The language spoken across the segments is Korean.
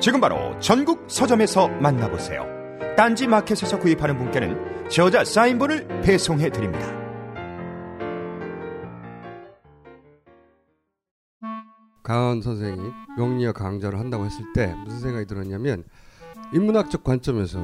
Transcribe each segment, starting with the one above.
지금 바로 전국 서점에서 만나보세요. 딴지 마켓에서 구입하는 분께는 저자 사인본을 배송해 드립니다. 강원 선생이 명리학 강좌를 한다고 했을 때 무슨 생각이 들었냐면 인문학적 관점에서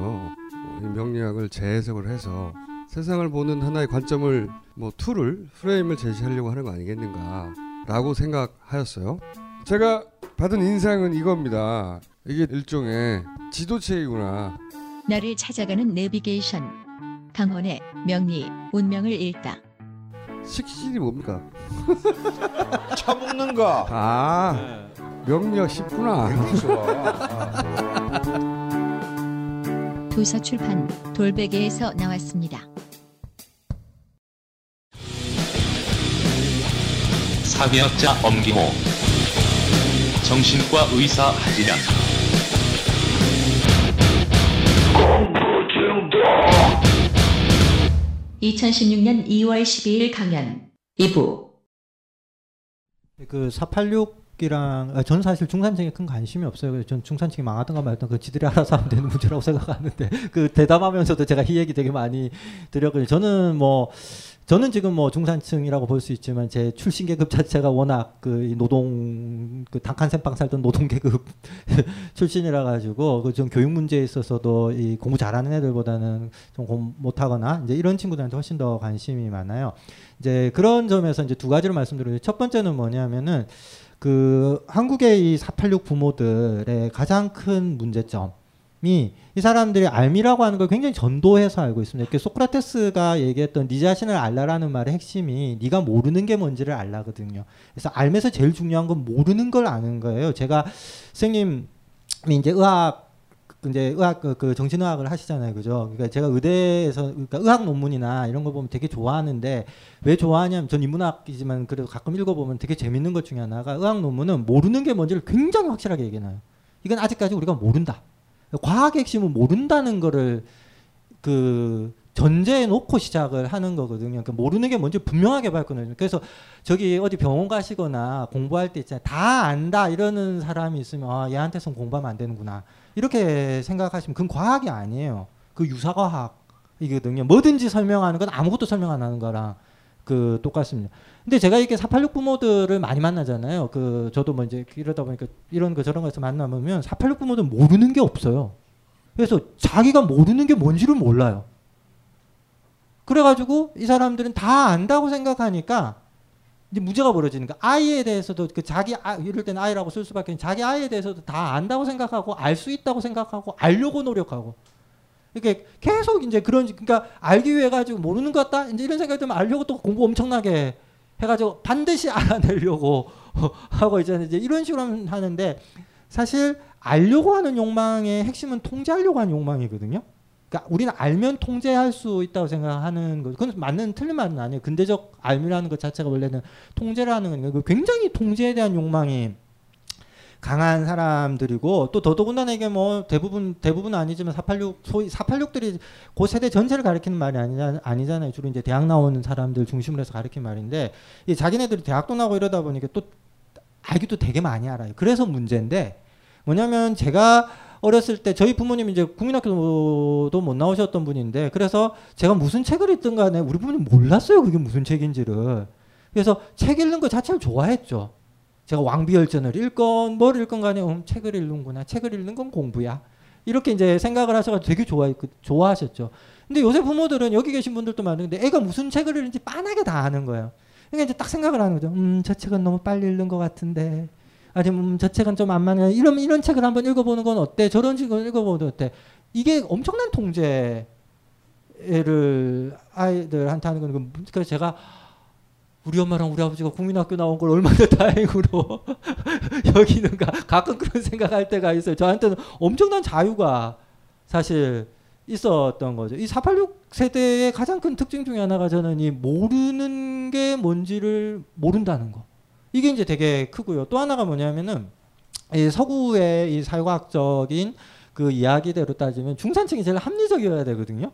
이 명리학을 재해석을 해서 세상을 보는 하나의 관점을 뭐 tool을 프레임을 제시하려고 하는 거 아니겠는가라고 생각하였어요. 제가 받은 인상은 이겁니다. 이게 일종의 지도책이구나. 나를 찾아가는 내비게이션. 강헌의 명리 운명을 읽다. 식신이 뭡니까? 처먹는 거. 아 명리학 쉽구나. 도서출판 돌베개에서 나왔습니다. 사회학자 엄기호 정신과 의사 하진영 2016년 2월 12일 강연 2부 그 486이랑 아, 저는 사실 중산층에 큰 관심이 없어요. 전 중산층이 망하든가 말든 그 지들이 알아서 하면 되는 문제라고 생각하는데 그 대담하면서도 제가 이 얘기 되게 많이 드렸거든요. 저는 뭐 저는 지금 뭐 중산층이라고 볼 수 있지만 제 출신 계급 자체가 워낙 그 노동 그 단칸 셈빵 살던 노동 계급 출신이라 가지고 그 좀 교육 문제에 있어서도 이 공부 잘하는 애들보다는 좀 공- 못하거나 이제 이런 친구들한테 훨씬 더 관심이 많아요. 이제 그런 점에서 이제 두 가지로 말씀드리는데 첫 번째는 뭐냐면은 그 한국의 이 486 부모들의 가장 큰 문제점 이이 사람들이 알미라고 하는 걸 굉장히 전도해서 알고 있습니다. 이렇게 소크라테스가 얘기했던 네 자신을 알라라는 말의 핵심이 네가 모르는 게 뭔지를 알라거든요. 그래서 알면서 제일 중요한 건 모르는 걸 아는 거예요. 제가 선생님이 이제 의학 이제 의학 그, 그 정신의학을 하시잖아요, 그죠? 그러니까 제가 의대에서 그러니까 의학 논문이나 이런 거 보면 되게 좋아하는데 왜 좋아하냐면 전 인문학이지만 그래도 가끔 읽어보면 되게 재밌는 것 중에 하나가 의학 논문은 모르는 게 뭔지를 굉장히 확실하게 얘기해놔요. 이건 아직까지 우리가 모른다. 과학의 핵심은 모른다는 거를 그 전제해 놓고 시작을 하는 거거든요. 그러니까 모르는 게 뭔지 분명하게 밝거든요. 그래서 저기 어디 병원 가시거나 공부할 때 있잖아요. 다 안다 이러는 사람이 있으면 아, 얘한테선 공부하면 안 되는구나. 이렇게 생각하시면 그건 과학이 아니에요. 그 유사과학이거든요. 뭐든지 설명하는 건 아무것도 설명 안 하는 거랑 그 똑같습니다. 근데 제가 이렇게 486 부모들을 많이 만나잖아요. 그 저도 뭐 이제 이러다 보니까 이런 거 저런 거에서 만나보면 486 부모들 모르는 게 없어요. 그래서 자기가 모르는 게 뭔지를 몰라요. 그래가지고 이 사람들은 다 안다고 생각하니까 이제 문제가 벌어지는 거 아이에 대해서도 그 자기 아, 이럴 때는 아이라고 쓸 수밖에 없는 자기 아이에 대해서도 다 안다고 생각하고 알 수 있다고 생각하고 알려고 노력하고 이렇게 계속 이제 그런 그러니까 알기 위해 가지고 모르는 것 같다 이제 이런 생각이 들면 알려고 또 공부 엄청나게 해가지고 반드시 알아내려고 하고 이제 이제 이런 식으로 하는데 사실 알려고 하는 욕망의 핵심은 통제하려고 하는 욕망이거든요. 그러니까 우리는 알면 통제할 수 있다고 생각하는 거. 그건 맞는 틀린 말은 아니에요. 근대적 알미라는 것 자체가 원래는 통제를 하는 거니까 그 굉장히 통제에 대한 욕망이 강한 사람들이고 또 더더군다나 이게 뭐 대부분 대부분 아니지만 486 소위 486들이 그 세대 전체를 가리키는 말이 아니잖, 아니잖아요. 주로 이제 대학 나오는 사람들 중심으로 해서 가리키는 말인데 이 자기네들이 대학도 나고 이러다 보니까 또 알기도 되게 많이 알아요. 그래서 문제인데 뭐냐면 제가 어렸을 때 저희 부모님 이제 국민학교도 못 나오셨던 분인데 그래서 제가 무슨 책을 읽든 간에 우리 부모님 몰랐어요. 그게 무슨 책인지를. 그래서 책 읽는 거 자체를 좋아했죠. 제가 왕비열전을 읽건 뭘 읽건 간에 음, 책을 읽는구나. 책을 읽는 건 공부야. 이렇게 이제 생각을 하셔가지고 되게 좋아 좋아하셨죠. 근데 요새 부모들은 여기 계신 분들도 많은데 애가 무슨 책을 읽는지 빤하게 다 아는 거예요. 그러니까 이제 딱 생각을 하는 거죠. 음, 저 책은 너무 빨리 읽는 것 같은데. 아니면 음, 저 책은 좀 안 맞네. 이런 이런 책을 한번 읽어보는 건 어때? 저런 책을 읽어보는 건 어때? 이게 엄청난 통제를 아이들한테 하는 거는 그래서 제가 우리 엄마랑 우리 아버지가 국민학교 나온 걸 얼마나 다행으로 여기는가 가끔 그런 생각할 때가 있어요. 저한테는 엄청난 자유가 사실 있었던 거죠. 이 486 세대의 가장 큰 특징 중에 하나가 저는 이 모르는 게 뭔지를 모른다는 거. 이게 이제 되게 크고요. 또 하나가 뭐냐면은 이 서구의 이 사회과학적인 그 이야기대로 따지면 중산층이 제일 합리적이어야 되거든요.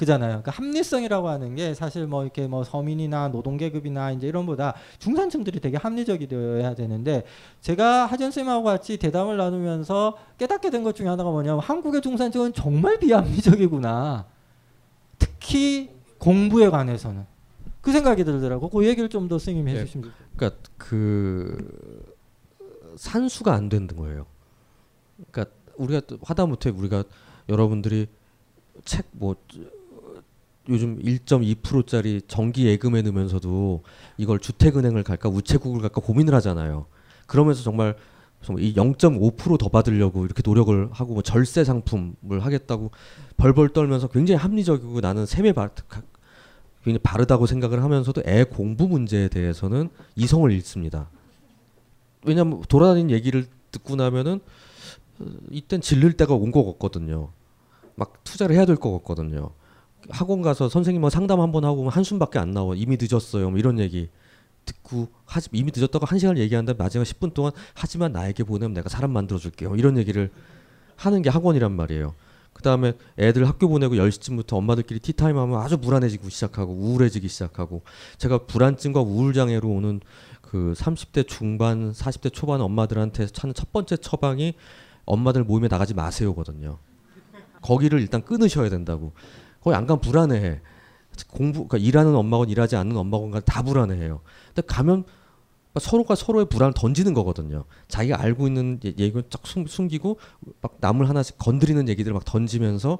그잖아요. 그러니까 합리성이라고 하는 게 사실 뭐 이렇게 뭐 서민이나 노동계급이나 이제 이런보다 중산층들이 되게 합리적이 되어야 되는데 제가 하전 쌤하고 같이 대담을 나누면서 깨닫게 된 것 중에 하나가 뭐냐면 한국의 중산층은 정말 비합리적이구나. 특히 공부에 관해서는 그 생각이 들더라고. 그 얘기를 좀더 선생님이 네. 해주시면. 그러니까 그 산수가 안 되는 거예요. 그러니까 우리가 또 하다못해 우리가 여러분들이 책뭐 요즘 1.2%짜리 정기 예금에 넣으면서도 이걸 주택은행을 갈까 우체국을 갈까 고민을 하잖아요. 그러면서 정말 정말 이 0.5%더 받으려고 이렇게 노력을 하고 뭐 절세 상품을 하겠다고 벌벌 떨면서 굉장히 합리적이고 나는 세매 바, 가- 굉장히 바르다고 생각을 하면서도 애 공부 문제에 대해서는 이성을 잃습니다. 왜냐하면 돌아다니는 얘기를 듣고 나면은 어, 이땐 질릴 때가 온 것 같거든요. 막 투자를 해야 될 것 같거든요. 학원 가서 선생님하고 상담 한번 하고 오면 한숨밖에 안 나와. 이미 늦었어요. 뭐 이런 얘기 듣고 하지 이미 늦었다고 한 시간 얘기한다 마지막 10분 동안 하지만 나에게 보내면 내가 사람 만들어 줄게요. 이런 얘기를 하는 게 학원이란 말이에요. 그 다음에 애들 학교 보내고 10시쯤부터 엄마들끼리 티타임 하면 아주 불안해지고 시작하고 우울해지기 시작하고 제가 불안증과 우울 장애로 오는 그 30대 중반, 40대 초반 엄마들한테 하는 첫 번째 처방이 엄마들 모임에 나가지 마세요거든요. 거기를 일단 끊으셔야 된다고. 거기 안 가면 불안해해. 공부, 그러니까 일하는 엄마건 일하지 않는 엄마건 간다 불안해해요. 근데 가면 서로가 서로의 불안을 던지는 거거든요. 자기가 알고 있는 얘- 얘기를 쫙 숨, 숨기고 막 남을 하나씩 건드리는 얘기들을 막 던지면서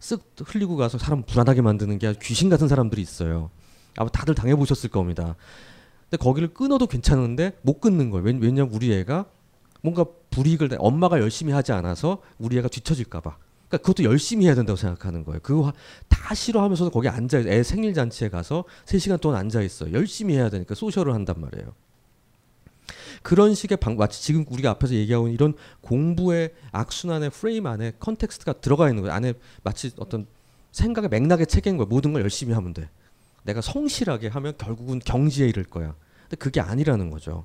쓱 흘리고 가서 사람 불안하게 만드는 게 귀신 같은 사람들이 있어요. 아마 다들 당해보셨을 겁니다. 근데 거기를 끊어도 괜찮은데 못 끊는 거예요. 왜냐- 왜냐면 우리 애가 뭔가 불이익을 내- 엄마가 열심히 하지 않아서 우리 애가 뒤처질까봐. 그러니까 그것도 열심히 해야 된다고 생각하는 거예요. 그거 하- 다 싫어하면서도 거기 앉아 애 생일 잔치에 가서 3시간 동안 앉아 있어요. 열심히 해야 되니까 social을 한단 말이에요. 그런 식의 방 마치 지금 우리가 앞에서 얘기하고 이런 공부의 악순환의 프레임 안에 context가 들어가 있는 거예요. 안에 마치 어떤 생각의 맥락의 체계인 거예요. 모든 걸 열심히 하면 돼. 내가 성실하게 하면 결국은 경지에 이를 거야. 근데 그게 아니라는 거죠.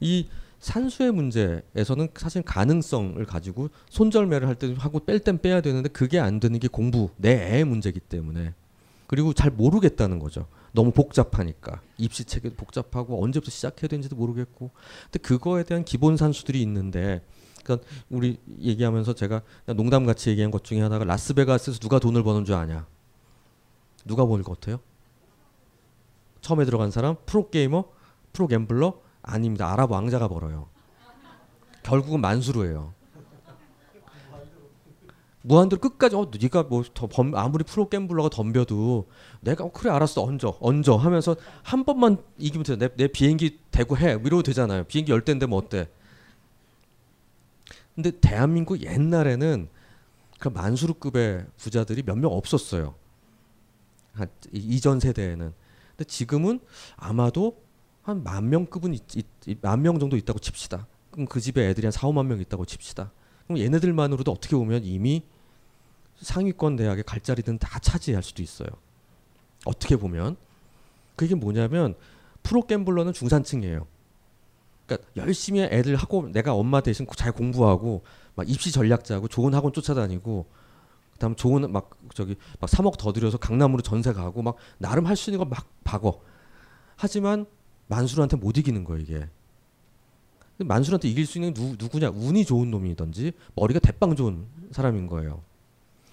이 산수의 문제에서는 사실 가능성을 가지고 손절매를 할 때 하고 뺄 땐 빼야 되는데 그게 안 되는 게 공부 내 애의 문제이기 때문에. 그리고 잘 모르겠다는 거죠. 너무 복잡하니까. 입시 체계도 복잡하고 언제부터 시작해야 되는지도 모르겠고. 근데 그거에 대한 기본 산수들이 있는데 그러니까 우리 얘기하면서 제가 그냥 농담 같이 얘기한 것 중에 하나가 라스베가스에서 누가 돈을 버는 줄 아냐? 누가 버는 것 같아요? 처음에 들어간 사람? 프로게이머? 프로갬블러 아닙니다 아랍 왕자가 벌어요 결국은 만수르예요 무한대로 끝까지 어 네가 뭐더 아무리 프로 갬블러가 덤벼도 내가 어, 그래 알았어 얹어 얹어 하면서 한 번만 이기면 돼. 내, 내 비행기 대고 해 이러도 되잖아요. 비행기 열 대인데 뭐 어때? 근데 대한민국 옛날에는 그 만수르급의 부자들이 몇 명 없었어요. 한 이- 이전 세대에는. 근데 지금은 아마도 한 만 명급은 만 명 정도 있다고 칩시다. 그럼 그 집에 애들이 한 4, 5만 명 있다고 칩시다. 그럼 얘네들만으로도 어떻게 보면 이미 상위권 대학의 갈 자리든 다 차지할 수도 있어요. 어떻게 보면 그게 뭐냐면 프로 갬블러는 중산층이에요. 그러니까 열심히 애들 하고 내가 엄마 대신 잘 공부하고 막 입시 전략 짜고 좋은 학원 쫓아다니고 그다음 좋은 막 저기 막 3억 더 들여서 강남으로 전세 가고 막 나름 할 수 있는 거 막 박어. 하지만 만수르한테 못 이기는 거예요 이게. 만수르한테 이길 수 있는 누, 누구냐 운이 좋은 놈이든지 머리가 대빵 좋은 사람인 거예요.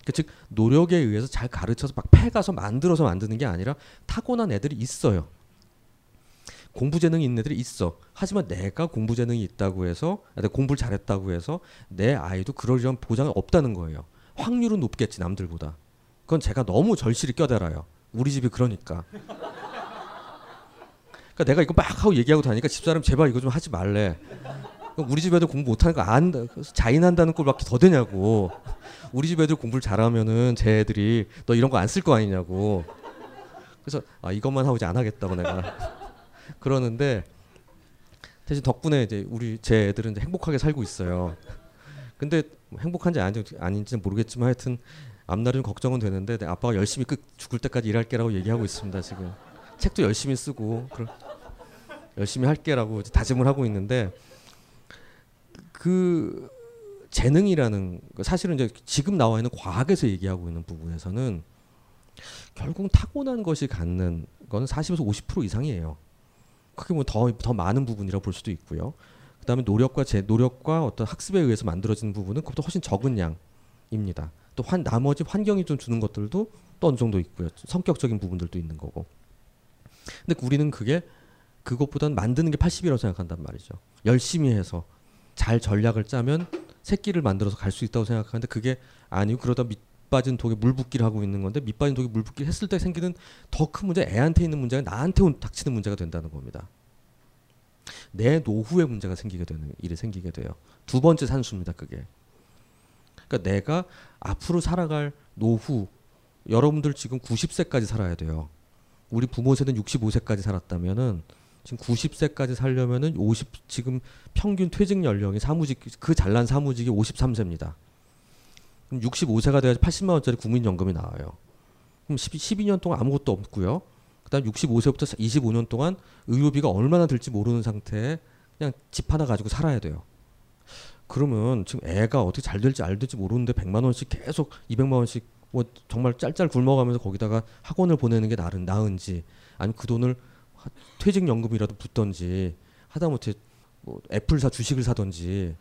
그 즉 노력에 의해서 잘 가르쳐서 막 패가서 만들어서 만드는 게 아니라 타고난 애들이 있어요. 공부 재능이 있는 애들이 있어. 하지만 내가 공부 재능이 있다고 해서 내가 공부를 잘했다고 해서 내 아이도 그러려는 보장이 없다는 거예요. 확률은 높겠지 남들보다. 그건 제가 너무 절실히 껴대라요. 우리 집이 그러니까. 그러니까 내가 이거 막 하고 얘기하고 다니까 집사람 제발 이거 좀 하지 말래. 우리 집 애들 공부 못하는 거 안, 자인한다는 꼴밖에 더 되냐고. 우리 집 애들 공부를 잘하면은 제 애들이 너 이런 거 안 쓸 거 아니냐고. 그래서 아 이것만 하고 이제 안 하겠다고 내가 그러는데 대신 덕분에 이제 우리 제 애들은 이제 행복하게 살고 있어요. 근데 뭐 행복한지 아닌지, 아닌지는 모르겠지만 하여튼 앞날은 걱정은 되는데 내 아빠가 열심히 끝 죽을 때까지 일할게라고 얘기하고 있습니다 지금 책도 열심히 쓰고 그러, 열심히 할게라고 다짐을 하고 있는데 그 재능이라는 거 사실은 이제 지금 나와 있는 과학에서 얘기하고 있는 부분에서는 결국 타고난 것이 갖는 건 40에서 50% 이상이에요. 크게 뭐더 더 많은 부분이라 볼 수도 있고요. 그다음에 노력과 제 노력과 어떤 학습에 의해서 만들어지는 부분은 그것도 훨씬 적은 양입니다. 또 환, 나머지 환경이 좀 주는 것들도 또 어느 정도 있고요. 성격적인 부분들도 있는 거고. 근데 우리는 그게 그것보다는 만드는 게 80이라고 생각한단 말이죠. 열심히 해서 잘 전략을 짜면 새끼를 만들어서 갈 수 있다고 생각하는데 그게 아니고 그러다 밑 빠진 독에 물 붓기를 하고 있는 건데 밑 빠진 독에 물 붓기를 했을 때 생기는 더 큰 문제 애한테 있는 문제가 나한테 온, 닥치는 문제가 된다는 겁니다. 내 노후에 문제가 생기게 되는 일이 생기게 돼요. 두 번째 산수입니다. 그게. 그러니까 내가 앞으로 살아갈 노후 여러분들 지금 90세까지 살아야 돼요. 우리 부모 세는 65세까지 살았다면은 지금 90세까지 살려면은 50 지금 평균 퇴직 연령이 사무직 그 잘난 사무직이 53세입니다. 그럼 65세가 돼야지 80만 원짜리 국민연금이 나와요. 그럼 12, 년 동안 아무것도 없고요. 그다음 65세부터 25년 동안 의료비가 얼마나 들지 모르는 상태에 그냥 집 하나 가지고 살아야 돼요. 그러면 지금 애가 어떻게 잘 될지 안 될지 모르는데 100만 원씩 계속 200만 원씩 뭐 정말 짤짤 굶어가면서 거기다가 학원을 보내는 게 나은 나은지 아니면 그 돈을 퇴직연금이라도 붙던지 하다못해 뭐 애플사 주식을 사던지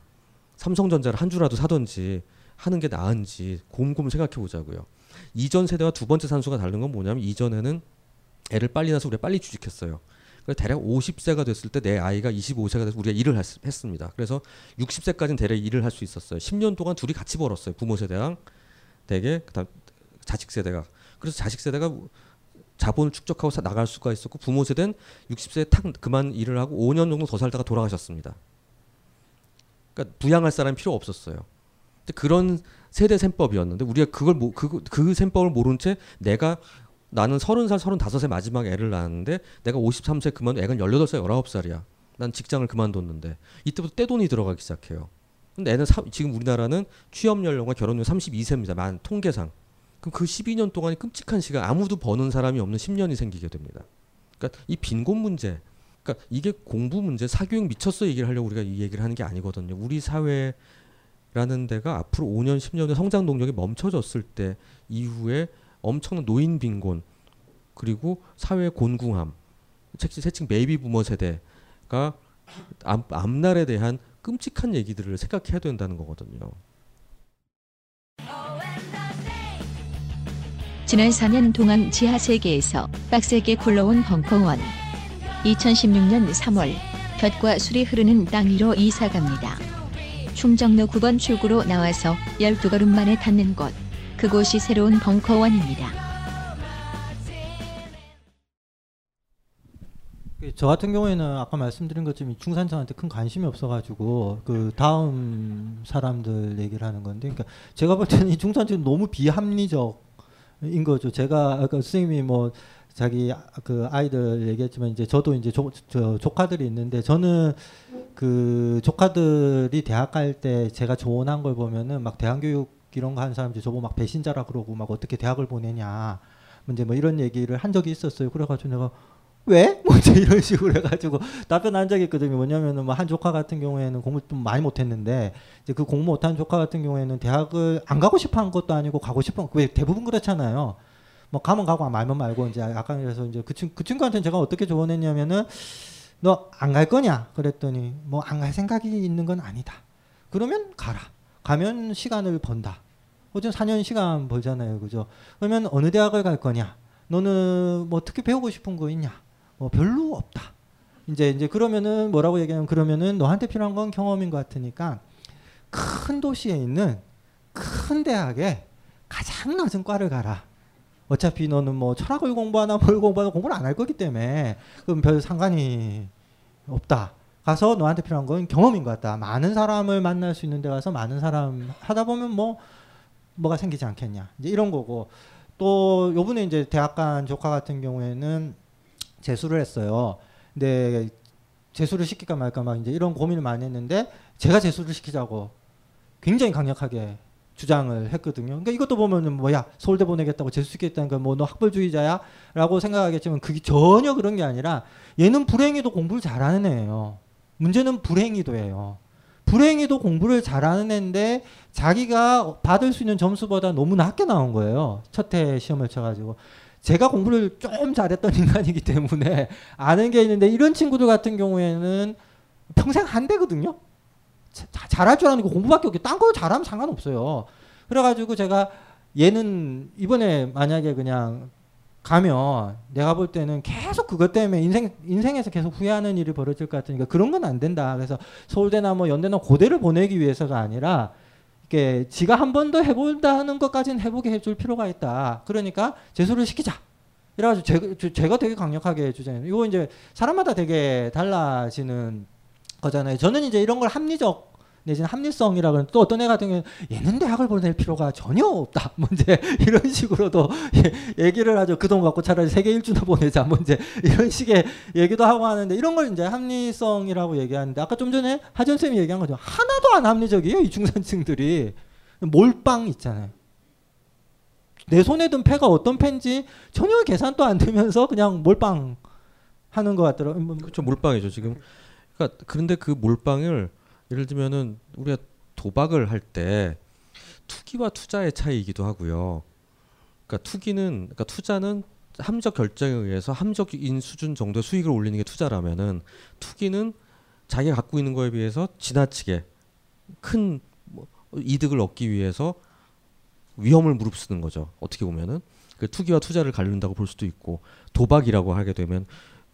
삼성전자를 한 주라도 사던지 하는 게 나은지 곰곰 생각해 보자고요. 이전 세대와 두 번째 산수가 다른 건 뭐냐면 이전에는 애를 빨리 낳아서 우리가 빨리 주식했어요. 그래서 대략 50세가 됐을 때 내 아이가 25세가 돼서 우리가 일을 했, 습니다 그래서 60세까지는 대략 일을 할 수 있었어요. 10년 동안 둘이 같이 벌었어요. 부모 세대랑 대개 그다음 자식 세대가. 그래서 자식 세대가 자본을 축적하고 나갈 수가 있었고 부모 세대는 60세에 탁 그만 일을 하고 5년 정도 더 살다가 돌아가셨습니다. 그러니까 부양할 사람이 필요 없었어요. 그런 세대 셈법이었는데 우리가 그걸 모, 그, 그 셈법을 모른 채 내가 나는 서른 살 서른다섯에 마지막 애를 낳았는데 내가 오십삼 세 그만 애가 열여덟 살 열아홉 살이야. 난 직장을 그만뒀는데 이때부터 떼돈이 들어가기 시작해요. 근데 애는 사, 지금 우리나라는 취업 연령과 결혼율 32세입니다. 만 통계상. 그럼 그 12년 동안이 끔찍한 시간 아무도 버는 사람이 없는 10년이 생기게 됩니다. 그러니까 이 빈곤 문제 그러니까 이게 공부 문제, 사교육 미쳤어 얘기를 하려고 우리가 이 얘기를 하는 게 아니거든요. 우리 사회 라는 데가 앞으로 5년 10년의 성장 동력이 멈춰졌을 때 이후에 엄청난 노인 빈곤 그리고 사회 곤궁함 세칭 베이비 부머 세대가 앞, 앞날에 대한 끔찍한 얘기들을 생각해야 된다는 거거든요. 지난 4년 동안 지하 세계에서 빡세게 굴러온 벙커원. 2016년 3월 볕과 술이 흐르는 땅 위로 이사 갑니다. 충정로 9번 출구로 나와서 12걸음 만에 닿는 곳. 그곳이 새로운 벙커원입니다. 그저 같은 경우에는 아까 말씀드린 것처럼 중산층한테 큰 관심이 없어가지고 그 다음 사람들 얘기를 하는 건데, 그러니까 제가 볼 때는 이 중산층 너무 비합리적 인 거죠. 제가 아까 선생님이 뭐 자기 그 아이들 얘기했지만 이제 저도 이제 조, 저 조카들이 있는데 저는 그 조카들이 대학 갈 때 제가 조언한 걸 보면은 막 대학 교육 이런 거 하는 사람들이 저보고 막 배신자라 그러고 막 어떻게 대학을 보내냐 이제 뭐 이런 얘기를 한 적이 있었어요. 그래가지고 내가 왜? 뭐 이런 식으로 해가지고 답변한 적이 있거든요. 뭐냐면은 뭐 한 조카 같은 경우에는 공부 좀 많이 못했는데 이제 그 공부 못한 조카 같은 경우에는 대학을 안 가고 싶어 한 것도 아니고 가고 싶어 왜 대부분 그렇잖아요. 뭐 가면 가고 말면 말고 이제 약간 그래서 이제 그, 친, 그 친구한테는 제가 어떻게 조언했냐면은 너 안 갈 거냐? 그랬더니 뭐 안 갈 생각이 있는 건 아니다. 그러면 가라. 가면 시간을 번다. 어쨌든 4년 시간 벌잖아요. 그죠? 그러면 어느 대학을 갈 거냐? 너는 뭐 특히 배우고 싶은 거 있냐? 뭐 별로 없다. 이제 이제 그러면은 뭐라고 얘기하면 그러면은 너한테 필요한 건 경험인 것 같으니까 큰 도시에 있는 큰 대학에 가장 낮은 과를 가라. 어차피 너는 뭐 철학을 공부하나 뭘 공부하나 공부를 안 할 거기 때문에 그럼 별 상관이 없다. 가서 너한테 필요한 건 경험인 것 같다. 많은 사람을 만날 수 있는 데 가서 많은 사람 하다 보면 뭐 뭐가 생기지 않겠냐. 이제 이런 거고 또 요번에 이제 대학 간 조카 같은 경우에는 재수를 했어요. 근데 재수를 시킬까 말까 막 이제 이런 고민을 많이 했는데 제가 재수를 시키자고 굉장히 강력하게 주장을 했거든요. 그러니까 이것도 보면은 뭐야 서울대 보내겠다고 재수 시켰다는 건뭐너 학벌주의자야라고 생각하겠지만 그게 전혀 그런 게 아니라 얘는 불행히도 공부를 잘하는 애예요. 문제는 불행히도예요. 불행히도 공부를 잘하는 애인데 자기가 받을 수 있는 점수보다 너무 낮게 나온 거예요. 첫 해 시험을 쳐가지고. 제가 공부를 좀 잘했던 인간이기 때문에 아는 게 있는데 이런 친구들 같은 경우에는 평생 한 대거든요. 자, 잘할 줄 아는 거 공부밖에 없게 딴거 잘하면 상관없어요. 그래가지고 제가 얘는 이번에 만약에 그냥 가면 내가 볼 때는 계속 그것 때문에 인생 인생에서 계속 후회하는 일이 벌어질 것 같으니까 그런 건 안 된다. 그래서 서울대나 뭐 연대나 고대를 보내기 위해서가 아니라 지가 한 번 더 해본다는 것까지는 해보게 해줄 필요가 있다. 그러니까 재수를 시키자. 이래가지고 제, 제가 되게 강력하게 주장해요. 이거 이제 사람마다 되게 달라지는 거잖아요. 저는 이제 이런 걸 합리적 내지는 합리성이라 그러는 또 어떤 애 같은 경우는 얘는 대학을 보낼 필요가 전혀 없다. 문제 이런 식으로도 얘기를 하죠. 그 돈 갖고 차라리 세계 일주나 보내자. 문제 이런 식의 얘기도 하고 하는데 이런 걸 이제 합리성이라고 얘기하는데 아까 좀 전에 하전 쌤이 얘기한 거죠. 하나도 안 합리적이에요. 이 중산층들이 몰빵 있잖아요. 내 손에 든 패가 어떤 패인지 전혀 계산도 안 되면서 그냥 몰빵 하는 것 같더라고요. 그렇죠. 몰빵이죠. 지금 그러니까 그런데 그 몰빵을 예를 들면은 우리가 도박을 할 때 투기와 투자의 차이이기도 하고요. 그러니까 투기는 그러니까 투자는 함적 결정에 의해서 함적인 수준 정도의 수익을 올리는 게 투자라면은 투기는 자기가 갖고 있는 거에 비해서 지나치게 큰뭐 이득을 얻기 위해서 위험을 무릅쓰는 거죠. 어떻게 보면은 그 투기와 투자를 가른다고 볼 수도 있고 도박이라고 하게 되면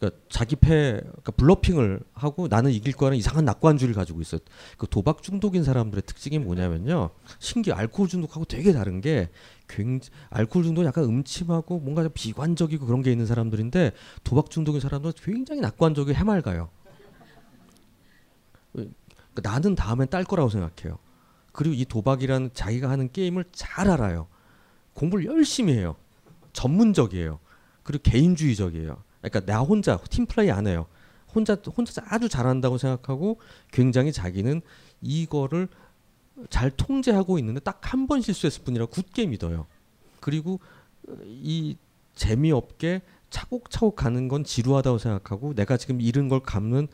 그러니까 자기 패 그러니까 블러핑을 하고 나는 이길 거라는 이상한 낙관주의를 가지고 있어요. 그 도박 중독인 사람들의 특징이 뭐냐면요. 신기 알코올 중독하고 되게 다른 게 굉장히 알코올 중독 약간 음침하고 뭔가 좀 비관적이고 그런 게 있는 사람들인데 도박 중독인 사람들은 굉장히 낙관적이고 해맑아요. 그러니까 나는 다음엔 딸 거라고 생각해요. 그리고 이 도박이라는 자기가 하는 게임을 잘 알아요. 공부를 열심히 해요. 전문적이에요. 그리고 개인주의적이에요. 그러니까 나 혼자 팀 플레이 안 해요. 혼자 혼자 아주 잘한다고 생각하고 굉장히 자기는 이거를 잘 통제하고 있는데 딱 한 번 실수했을 뿐이라 굳게 믿어요. 그리고 이 재미없게 차곡차곡 가는 건 지루하다고 생각하고 내가 지금 잃은 걸 갚는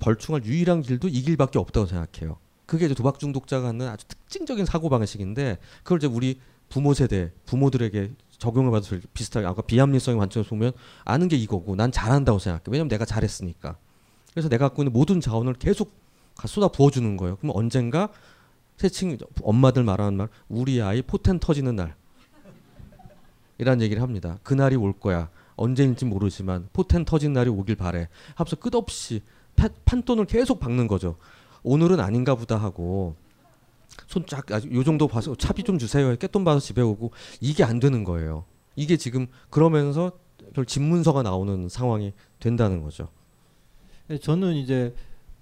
벌충할 유일한 길도 이 길밖에 없다고 생각해요. 그게 이제 도박 중독자가 하는 아주 특징적인 사고 방식인데 그걸 이제 우리 부모 세대 부모들에게 적용을 받아서 비슷하게 아까 비합리성의 관점에서 보면 아는 게 이거고 난 잘한다고 생각해. 왜냐면 내가 잘했으니까. 그래서 내가 갖고 있는 모든 자원을 계속 쏟아 부어주는 거예요. 그럼 언젠가 세칭 엄마들 말하는 말 우리 아이 포텐 터지는 날 이란 얘기를 합니다. 그날이 올 거야. 언제인지 모르지만 포텐 터진 날이 오길 바래. 하면서 끝없이 판돈을 계속 박는 거죠. 오늘은 아닌가 보다 하고 손쫙 요 정도 봐서 차비 좀 주세요. 깻돈 받아서 집에 오고 이게 안 되는 거예요. 이게 지금 그러면서 결 집문서가 나오는 상황이 된다는 거죠. 네, 저는 이제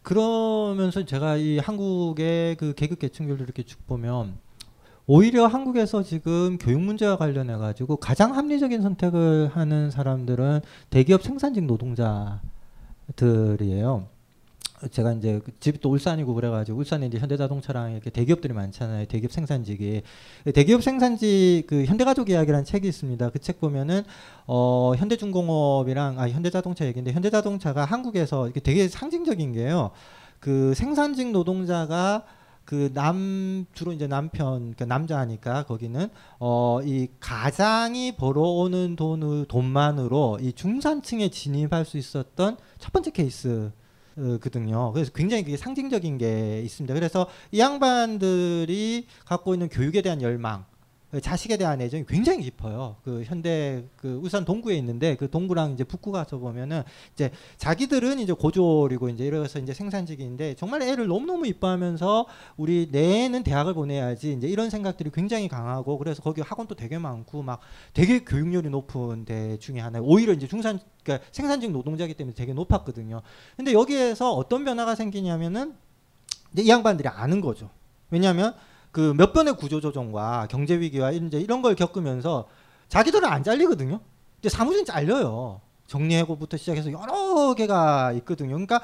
그러면서 제가 이 한국의 그 계급 계층별로 이렇게 쭉 보면 오히려 한국에서 지금 교육 문제와 관련해 가지고 가장 합리적인 선택을 하는 사람들은 대기업 생산직 노동자들이에요. 제가 이제 그 집이 또 울산이고 그래가지고 울산에 이제 현대자동차랑 이렇게 대기업들이 많잖아요. 대기업 생산직이 대기업 생산직 그 현대가족 이야기라는 책이 있습니다. 그 책 보면은 어 현대중공업이랑 아 현대자동차 얘기인데 현대자동차가 한국에서 이게 되게 상징적인 게요. 그 생산직 노동자가 그 남 주로 이제 남편 그 남자니까 거기는 어 이 가장이 벌어오는 돈을 돈만으로 이 중산층에 진입할 수 있었던 첫 번째 케이스. 거든요. 그래서 굉장히 그게 상징적인 게 있습니다. 그래서 이 양반들이 갖고 있는 교육에 대한 열망, 자식에 대한 애정이 굉장히 깊어요. 그 현대 그 울산 동구에 있는데 그 동구랑 이제 북구 가서 보면은 이제 자기들은 이제 고졸이고 이제 이래서 이제 생산직인데 정말 애를 너무너무 이뻐하면서 우리 내는 대학을 보내야지 이제 이런 생각들이 굉장히 강하고 그래서 거기 학원도 되게 많고 막 되게 교육열이 높은 데 중에 하나. 오히려 이제 중산 그러니까 생산직 노동자기 때문에 되게 높았거든요. 근데 여기에서 어떤 변화가 생기냐면은 이제 이 양반들이 아는 거죠. 왜냐하면 그 몇 번의 구조조정과 경제 위기와 이제 이런 걸 겪으면서 자기들은 안 잘리거든요. 이제 사무실 잘려요. 정리해고부터 시작해서 여러 개가 있거든요. 그러니까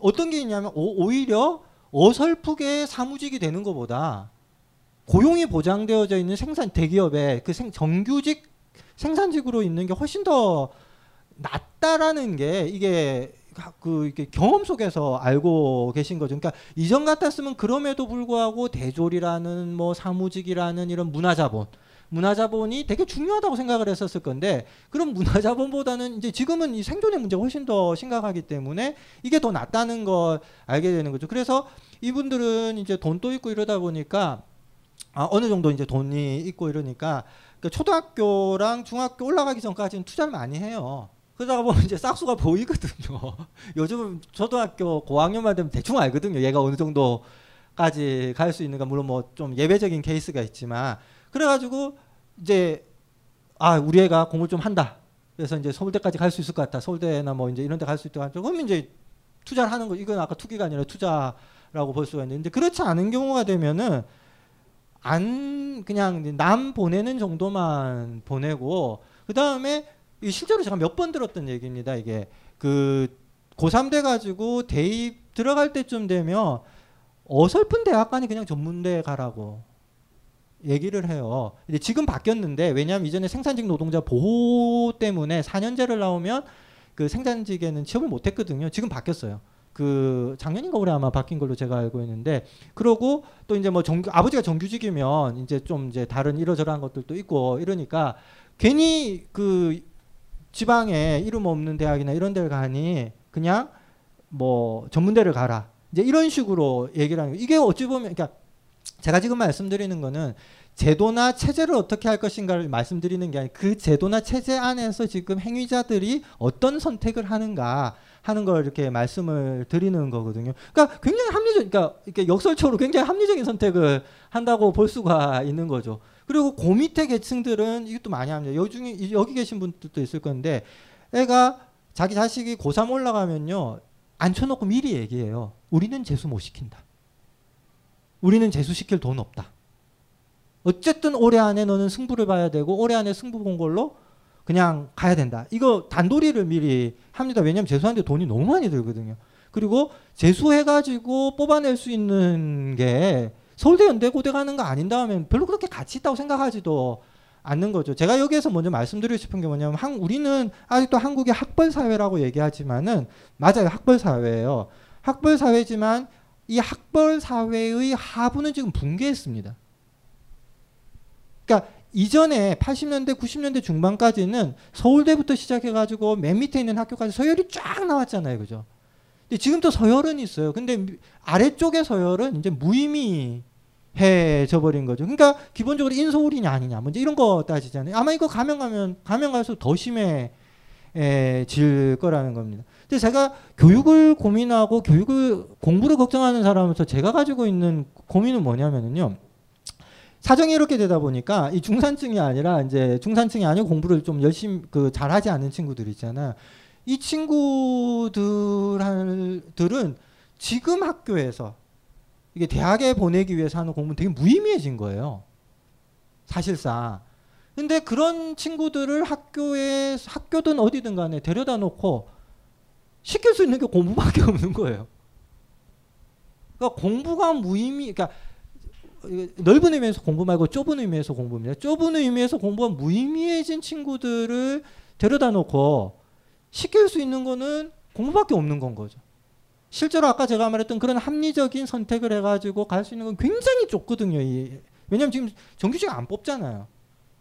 어떤 게 있냐면 오, 오히려 어설프게 사무직이 되는 것보다 고용이 보장되어져 있는 생산 대기업의 그 생, 정규직 생산직으로 있는 게 훨씬 더 낫다라는 게 이게 그 이게 경험 속에서 알고 계신 거죠. 그러니까 이전 같았으면 그럼에도 불구하고 대졸이라는 뭐 사무직이라는 이런 문화자본 문화자본이 되게 중요하다고 생각을 했었을 건데 그럼 문화자본보다는 이제 지금은 이 생존의 문제가 훨씬 더 심각하기 때문에 이게 더 낫다는 걸 알게 되는 거죠. 그래서 이분들은 이제 돈도 있고 이러다 보니까 아, 어느 정도 이제 돈이 있고 이러니까 그 초등학교랑 중학교 올라가기 전까지는 투자를 많이 해요. 그러다가 보면 이제 싹수가 보이거든요. 요즘은 초등학교 고학년만 되면 대충 알거든요. 얘가 어느 정도까지 갈 수 있는가. 물론 뭐 좀 예외적인 케이스가 있지만 그래가지고 이제 아 우리 애가 공부를 좀 한다. 그래서 이제 서울대까지 갈 수 있을 것 같다. 서울대나 뭐 이제 이런 데 갈 수 있다. 그러면 이제 투자를 하는 거. 이건 아까 투기가 아니라 투자라고 볼 수가 있는데 그렇지 않은 경우가 되면은 안 그냥 남 보내는 정도만 보내고 그 다음에 실제로 제가 몇 번 들었던 얘기입니다. 이게 그 고3 돼 가지고 대입 들어갈 때쯤 되면 어설픈 대학관이 그냥 전문대 가라고 얘기를 해요. 이제 지금 바뀌었는데 왜냐하면 이전에 생산직 노동자 보호 때문에 4년제를 나오면 그 생산직에는 취업을 못 했거든요. 지금 바뀌었어요. 그 작년인가 올해 아마 바뀐 걸로 제가 알고 있는데 그러고 또 이제 뭐 정규 아버지가 정규직이면 이제 좀 이제 다른 이러저러한 것들도 있고 이러니까 괜히 그 지방에 이름 없는 대학이나 이런 데를 가니 그냥 뭐 전문대를 가라. 이제 이런 식으로 얘기를 하는 거 이게 어찌 보면 그러니까 제가 지금 말씀드리는 거는 제도나 체제를 어떻게 할 것인가를 말씀드리는 게 아니라 그 제도나 체제 안에서 지금 행위자들이 어떤 선택을 하는가 하는 걸 이렇게 말씀을 드리는 거거든요. 그러니까 굉장히 합리적, 그러니까 이렇게 역설적으로 굉장히 합리적인 선택을 한다고 볼 수가 있는 거죠. 그리고 그 밑에 계층들은 이것도 많이 합니다. 여기 중에 여기 계신 분들도 있을 건데 애가 자기 자식이 고3 올라가면요. 앉혀놓고 미리 얘기해요. 우리는 재수 못 시킨다. 우리는 재수 시킬 돈 없다. 어쨌든 올해 안에 너는 승부를 봐야 되고 올해 안에 승부 본 걸로 그냥 가야 된다. 이거 단도리를 미리 합니다. 왜냐하면 재수하는데 돈이 너무 많이 들거든요. 그리고 재수해가지고 뽑아낼 수 있는 게 서울대 연대 고대 가는 거 아닌다 하면 별로 그렇게 가치 있다고 생각하지도 않는 거죠. 제가 여기에서 먼저 말씀드리고 싶은 게 뭐냐면 한, 우리는 아직도 한국의 학벌 사회라고 얘기하지만은 맞아요. 학벌 사회예요. 학벌 사회지만 이 학벌 사회의 하부는 지금 붕괴했습니다. 그러니까 이전에 80년대, 90년대 중반까지는 서울대부터 시작해가지고 맨 밑에 있는 학교까지 서열이 쫙 나왔잖아요, 그죠? 근데 지금도 서열은 있어요. 근데 아래쪽의 서열은 이제 무의미해져 버린 거죠. 그러니까 기본적으로 인서울이냐 아니냐, 먼저 이런 거 따지잖아요. 아마 이거 가면 가면 가면 갈수록 더 심해질 거라는 겁니다. 근데 제가 교육을 고민하고 교육을 공부를 걱정하는 사람으로서 제가 가지고 있는 고민은 뭐냐면은요. 사정이 이렇게 되다 보니까 이 중산층이 아니라 이제 중산층이 아니고 공부를 좀 열심히 그 잘하지 않는 친구들 있잖아. 이 친구들은 지금 학교에서 이게 대학에 보내기 위해서 하는 공부는 되게 무의미해진 거예요. 사실상. 근데 그런 친구들을 학교에 학교든 어디든 간에 데려다 놓고 시킬 수 있는 게 공부밖에 없는 거예요. 그러니까 공부가 무의미 그러니까 넓은 의미에서 공부 말고 좁은 의미에서 공부입니다. 좁은 의미에서 공부가 무의미해진 친구들을 데려다 놓고 시킬 수 있는 거는 공부밖에 없는 건 거죠. 실제로 아까 제가 말했던 그런 합리적인 선택을 해가지고 갈 수 있는 건 굉장히 좁거든요. 왜냐하면 지금 정규직 안 뽑잖아요.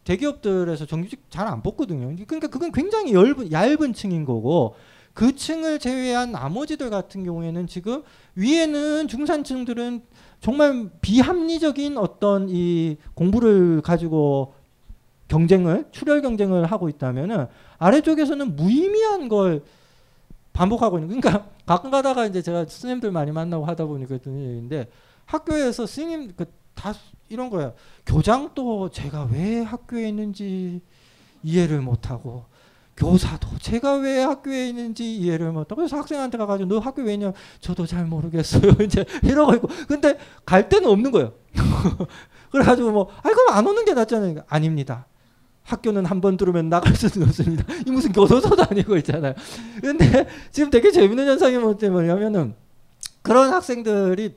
대기업들에서 정규직 잘 안 뽑거든요. 그러니까 그건 굉장히 얇은, 얇은 층인 거고 그 층을 제외한 나머지들 같은 경우에는 지금 위에는 중산층들은 정말 비합리적인 어떤 이 공부를 가지고 경쟁을 출혈 경쟁을 하고 있다면은 아래쪽에서는 무의미한 걸 반복하고 있는 그러니까 가끔 가다가 이제 제가 스님들 많이 만나고 하다 보니까 그랬던 얘기인데 학교에서 스님 그 다 이런 거예요. 교장도 제가 왜 학교에 있는지 이해를 못하고 교사도 제가 왜 학교에 있는지 이해를 못하고 그래서 학생한테 가가지고 너 학교 왜 있냐? 저도 잘 모르겠어요. 이제 이러고 있고. 근데 갈 데는 없는 거예요. 그래가지고 뭐 아이 그럼 안 오는 게 낫잖아요 아닙니다. 학교는 한 번 들으면 나갈 수는 없습니다. 이 무슨 교도소도 아니고 있잖아요. 근데 지금 되게 재밌는 현상이 뭐냐면은 그런 학생들이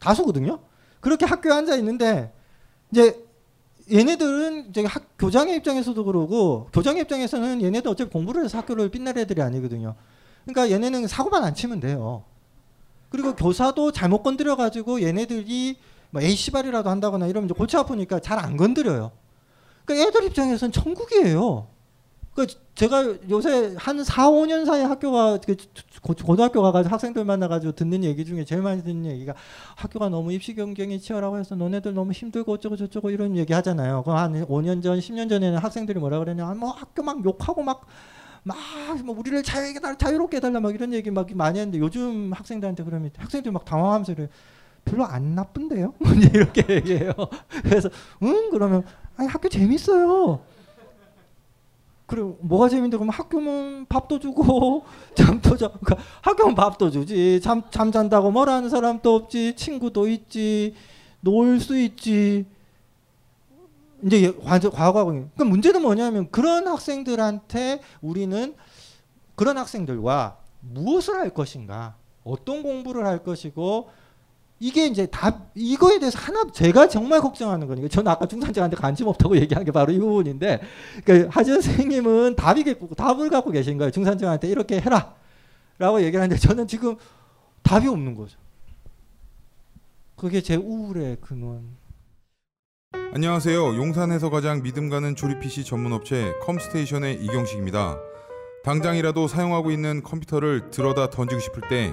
다수거든요. 그렇게 학교에 앉아 있는데 이제 얘네들은 이제 학, 교장의 입장에서도 그러고 교장의 입장에서는 얘네들 어차피 공부를 해서 학교를 빛날 애들이 아니거든요. 그러니까 얘네는 사고만 안 치면 돼요. 그리고 교사도 잘못 건드려 가지고 얘네들이 뭐 A시발이라도 한다거나 이러면 이제 골치 아프니까 잘 안 건드려요. 그러니까 애들 입장에서는 천국이에요. 그 제가 요새 한 4, 5년 사이에 학교가 그 고등학교 가가지고 학생들 만나가지고 듣는 얘기 중에 제일 많이 듣는 얘기가 학교가 너무 입시 경쟁이 치열하고 해서 너네들 너무 힘들고 어쩌고 저쩌고 이런 얘기 하잖아요. 그한 5년 전, 10년 전에는 학생들이 뭐라 그랬냐, 뭐 학교 막 욕하고 막 막뭐 우리를 자유롭게 달 자유롭게 해달라 막 이런 얘기 막 많이 했는데 요즘 학생들한테 그러면 학생들이 막 당황하면서 그래 별로 안 나쁜데요? 이렇게 얘기해요. 그래서 응 그러면 아니 학교 재밌어요. 그리고 뭐가 재밌는데 그러면 학교면 밥도 주고 잠도 자 그러니까 학교는 밥도 주지. 잠, 잠 잔다고 뭐라는 사람도 없지. 친구도 있지. 놀 수 있지. 이제 완전 과거하고 그러니까 문제는 뭐냐면 그런 학생들한테 우리는 그런 학생들과 무엇을 할 것인가? 어떤 공부를 할 것이고 이게 이제 답 이거에 대해서 하나 제가 정말 걱정하는 거니까 저는 아까 중산층한테 관심 없다고 얘기한 게 바로 이 부분인데 그러니까 하지현 선생님은 답이 있고 답을 갖고 계신 거예요 중산층한테 이렇게 해라라고 얘기를 하는데 저는 지금 답이 없는 거죠. 그게 제 우울의 근원. 안녕하세요. 용산에서 가장 믿음 가는 조립 PC 전문 업체 컴스테이션의 이경식입니다. 당장이라도 사용하고 있는 컴퓨터를 들어다 던지고 싶을 때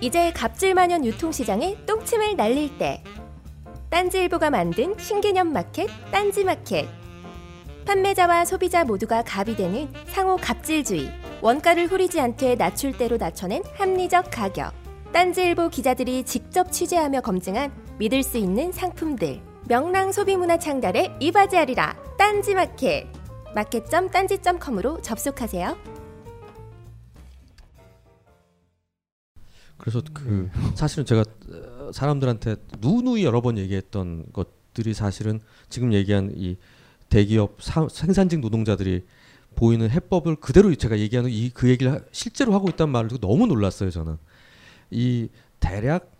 이제 갑질만연 유통시장에 똥침을 날릴 때. 딴지일보가 만든 신개념 마켓 딴지마켓. 판매자와 소비자 모두가 갑이 되는 상호 갑질주의. 원가를 후리지 않게 낮출 대로 낮춰낸 합리적 가격. 딴지일보 기자들이 직접 취재하며 검증한 믿을 수 있는 상품들. 명랑 소비문화 창달에 이바지하리라 딴지마켓. 마켓.딴지.com으로 접속하세요. 그래서 그 사실은 제가 사람들한테 누누이 여러 번 얘기했던 것들이 사실은 지금 얘기한 이 대기업 사, 생산직 노동자들이 보이는 해법을 그대로 제가 얘기하는 이 그 얘기를 실제로 하고 있단 말을 듣고 너무 놀랐어요 저는. 이 대략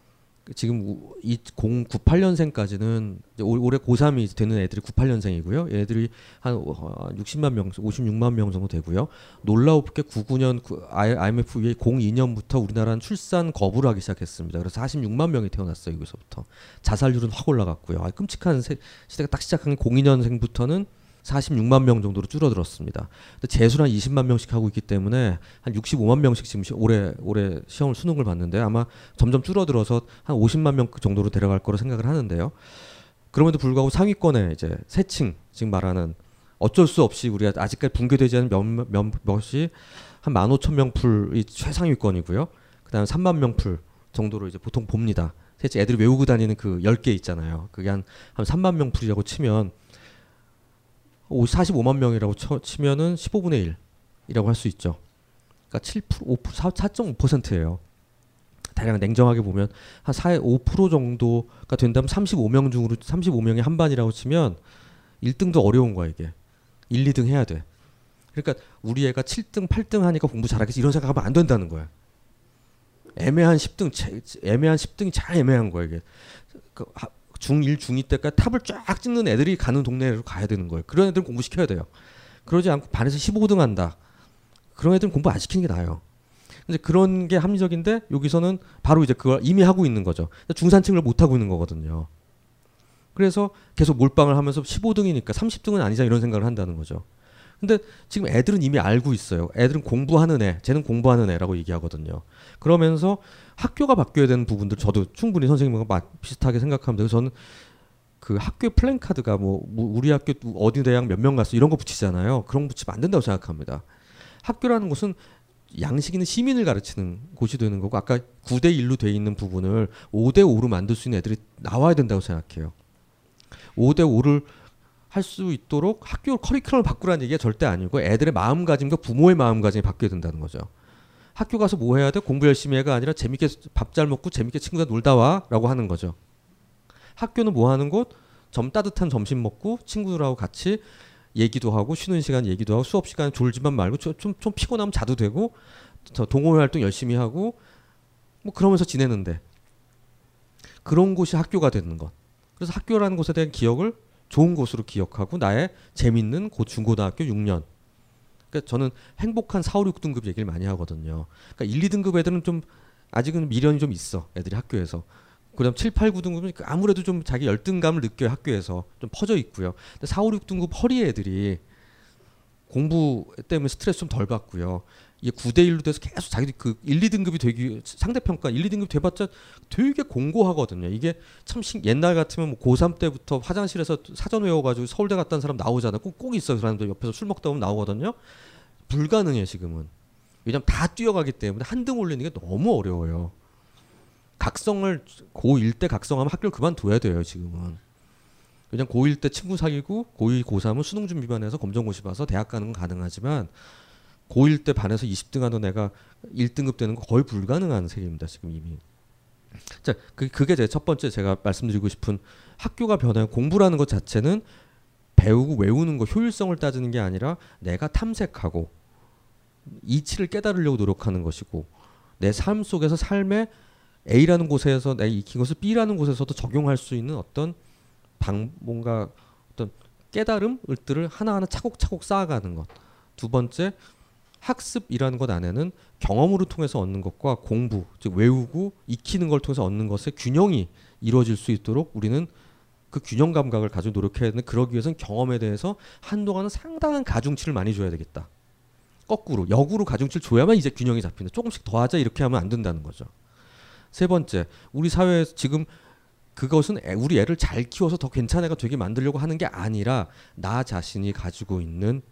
지금 이 098년생까지는 올해 고3이 되는 애들이 98년생이고요. 얘들이 한 60만 명, 56만 명 정도 되고요. 놀라웠게 99년 IMF 이후에 02년부터 우리나라는 출산 거부를 하기 시작했습니다. 그래서 46만 명이 태어났어요. 여기서부터. 자살률은 확 올라갔고요. 아, 끔찍한 세, 시대가 딱 시작한 02년생부터는 46만 명 정도로 줄어들었습니다. 재수는 한 20만 명씩 하고 있기 때문에 한 65만 명씩 지금 시, 올해 올해 시험을 수능을 봤는데 아마 점점 줄어들어서 한 50만 명 정도로 데려갈 거로 생각을 하는데요. 그럼에도 불구하고 상위권에 이제 세층 지금 말하는 어쩔 수 없이 우리가 아직까지 붕괴되지 않은 몇, 몇, 몇이 한 15,000명 풀이 최상위권이고요. 그다음에 3만 명 풀 정도로 이제 보통 봅니다. 세층 애들이 외우고 다니는 그 10개 있잖아요. 그게 한, 한 3만 명 풀이라고 치면 45만 명이라고 쳐, 치면은 15분의 1이라고 할 수 있죠. 그러니까 7% 5% 4.5%예요. 대략 냉정하게 보면 한 4, 5% 정도가 된다면 35명 중으로 35명이 한 반이라고 치면 1등도 어려운 거야 이게. 1, 2등 해야 돼. 그러니까 우리 애가 7등, 8등 하니까 공부 잘하겠지 이런 생각하면 안 된다는 거야. 애매한 10등, 제- 애매한 10등이 잘 애매한 거야 이게. 그 하- 중1, 중2 때까지 탑을 쫙 찍는 애들이 가는 동네로 가야 되는 거예요. 그런 애들은 공부 시켜야 돼요. 그러지 않고 반에서 15등 한다. 그런 애들은 공부 안 시키는 게 나아요. 근데 그런 게 합리적인데 여기서는 바로 이제 그걸 이미 하고 있는 거죠. 중산층을 못 하고 있는 거거든요. 그래서 계속 몰빵을 하면서 15등이니까 30등은 아니자 이런 생각을 한다는 거죠. 근데 지금 애들은 이미 알고 있어요. 애들은 공부하는 애, 쟤는 공부하는 애라고 얘기하거든요. 그러면서 학교가 바뀌어야 되는 부분들 저도 충분히 선생님과 마- 비슷하게 생각합니다. 그래서 저는 그 학교 플랜카드가 뭐뭐 우리 학교 어디 대학 몇 명 갔어 이런 거 붙이잖아요. 그런 거 붙이면 안 된다고 생각합니다. 학교라는 곳은 양식 있는 시민을 가르치는 곳이 되는 거고 아까 9대 1로 돼 있는 부분을 5대 5로 만들 수 있는 애들이 나와야 된다고 생각해요. 5대 5를 할 수 있도록 학교 커리큘럼을 바꾸라는 얘기가 절대 아니고 애들의 마음가짐과 부모의 마음가짐이 바뀌어야 된다는 거죠. 학교 가서 뭐 해야 돼? 공부 열심히 해가 아니라 재밌게 밥 잘 먹고 재밌게 친구들 놀다 와라고 하는 거죠. 학교는 뭐 하는 곳? 점 따뜻한 점심 먹고 친구들하고 같이 얘기도 하고 쉬는 시간 얘기도 하고 수업 시간 졸지만 말고 좀, 좀, 좀 피곤하면 자도 되고 저 동호회 활동 열심히 하고 뭐 그러면서 지내는데 그런 곳이 학교가 되는 것. 그래서 학교라는 곳에 대한 기억을 좋은 곳으로 기억하고 나의 재밌는 고 중고등학교 6년. 그러니까 저는 행복한 4, 5, 6등급 얘기를 많이 하거든요. 그러니까 1, 2등급 애들은 좀 아직은 미련이 좀 있어. 애들이 학교에서. 그다음 7, 8, 9등급은 아무래도 좀 자기 열등감을 느껴요 학교에서 좀 퍼져 있고요. 근데 4, 5, 6등급 허리 애들이 공부 때문에 스트레스 좀 덜 받고요. 이게 9대 1로 돼서 계속 자기들 그 1, 2등급이 되기 상대 평가 1, 2등급 돼 봤자 되게 공고하거든요. 이게 참 신, 옛날 같으면 뭐 고3 때부터 화장실에서 사전 외워 가지고 서울대 갔다는 사람 나오잖아. 꼭, 꼭 있어요. 그 사람들 옆에서 술 먹다 보면 나오거든요. 불가능해 지금은. 왜냐면 다 뛰어가기 때문에 한 등 올리는 게 너무 어려워요. 각성을 고1 때 각성하면 학교를 그만둬야 돼요 지금은. 그냥 고1 때 친구 사귀고 고2, 고3은 수능 준비반에서 검정고시 봐서 대학 가는 건 가능하지만 고1 때 반에서 20등 하던 애가 1등급 되는 거 거의 불가능한 세계입니다 지금 이미. 자, 그, 그게 제 첫 번째 제가 말씀드리고 싶은 학교가 변화요. 공부라는 것 자체는 배우고 외우는 거 효율성을 따지는 게 아니라 내가 탐색하고 이치를 깨달으려고 노력하는 것이고 내 삶 속에서 삶의 A라는 곳에서 내가 익힌 것을 B라는 곳에서도 적용할 수 있는 어떤 방 뭔가 어떤 깨달음들을 하나하나 차곡차곡 쌓아가는 것. 두 번째 학습이라는 것 안에는 경험으로 통해서 얻는 것과 공부, 즉 외우고 익히는 걸 통해서 얻는 것의 균형이 이루어질 수 있도록 우리는 그 균형 감각을 가지고 노력해야 되는 그러기 위해서는 경험에 대해서 한동안은 상당한 가중치를 많이 줘야 되겠다. 거꾸로 역으로 가중치를 줘야만 이제 균형이 잡힌다. 조금씩 더 하자 이렇게 하면 안 된다는 거죠. 세 번째, 우리 사회에서 지금 그것은 애, 우리 애를 잘 키워서 더 괜찮은 애가 되게 만들려고 하는 게 아니라 나 자신이 가지고 있는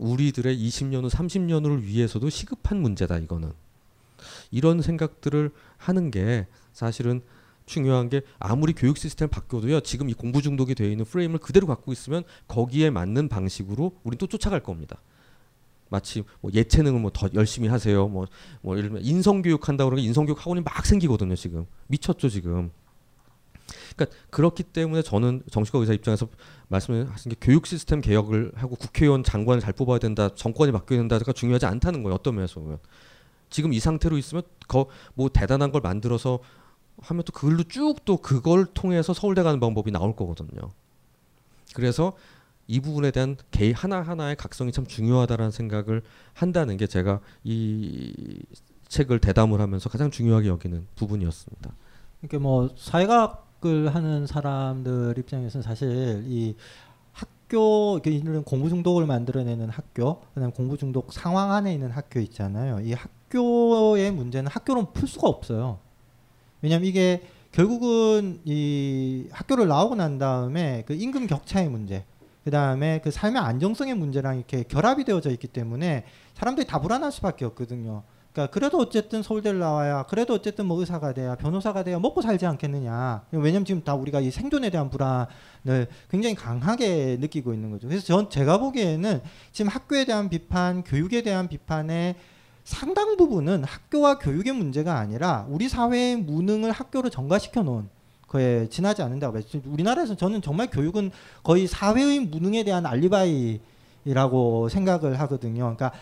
우리들의 20년 후 30년을 위해서도 시급한 문제다 이거는. 이런 생각들을 하는 게 사실은 중요한 게 아무리 교육 시스템 바뀌어도요 지금 이 공부 중독이 되어 있는 프레임을 그대로 갖고 있으면 거기에 맞는 방식으로 우린 또 쫓아갈 겁니다. 마치 뭐 예체능을 뭐 더 열심히 하세요. 뭐, 뭐 예를 들면 인성교육 한다고 그러면 인성교육 학원이 막 생기거든요. 지금 미쳤죠 지금. 그러니까 그렇기 때문에 저는 정치과 의사 입장에서 말씀하신 게 교육 시스템 개혁을 하고 국회의원 장관을 잘 뽑아야 된다, 정권이 바뀌어야 된다가 중요하지 않다는 거예요. 어떤 면에서 보면 지금 이 상태로 있으면 거 뭐 대단한 걸 만들어서 하면 또 그걸로 쭉 또 그걸 통해서 서울대 가는 방법이 나올 거거든요. 그래서 이 부분에 대한 개 하나 하나의 각성이 참 중요하다라는 생각을 한다는 게 제가 이 책을 대담을 하면서 가장 중요하게 여기는 부분이었습니다. 그러니까 뭐 사회 학을 하는 사람들 입장에서는 사실 이 학교 이런 공부 중독을 만들어내는 학교, 그다음 공부 중독 상황 안에 있는 학교 있잖아요. 이 학교의 문제는 학교로 풀 수가 없어요. 왜냐하면 이게 결국은 이 학교를 나오고 난 다음에 그 임금 격차의 문제, 그 다음에 그 삶의 안정성의 문제랑 이렇게 결합이 되어져 있기 때문에 사람들이 다 불안할 수밖에 없거든요. 그러니까 그래도 어쨌든 서울대를 나와야 그래도 어쨌든 뭐 의사가 돼야 변호사가 돼야 먹고 살지 않겠느냐. 왜냐면 지금 다 우리가 이 생존에 대한 불안을 굉장히 강하게 느끼고 있는 거죠. 그래서 전 제가 보기에는 지금 학교에 대한 비판, 교육에 대한 비판의 상당 부분은 학교와 교육의 문제가 아니라 우리 사회의 무능을 학교로 전가시켜 놓은 거에 지나지 않는다고 봐요. 우리나라에서 저는 정말 교육은 거의 사회의 무능에 대한 알리바이 이라고 생각을 하거든요. 그러니까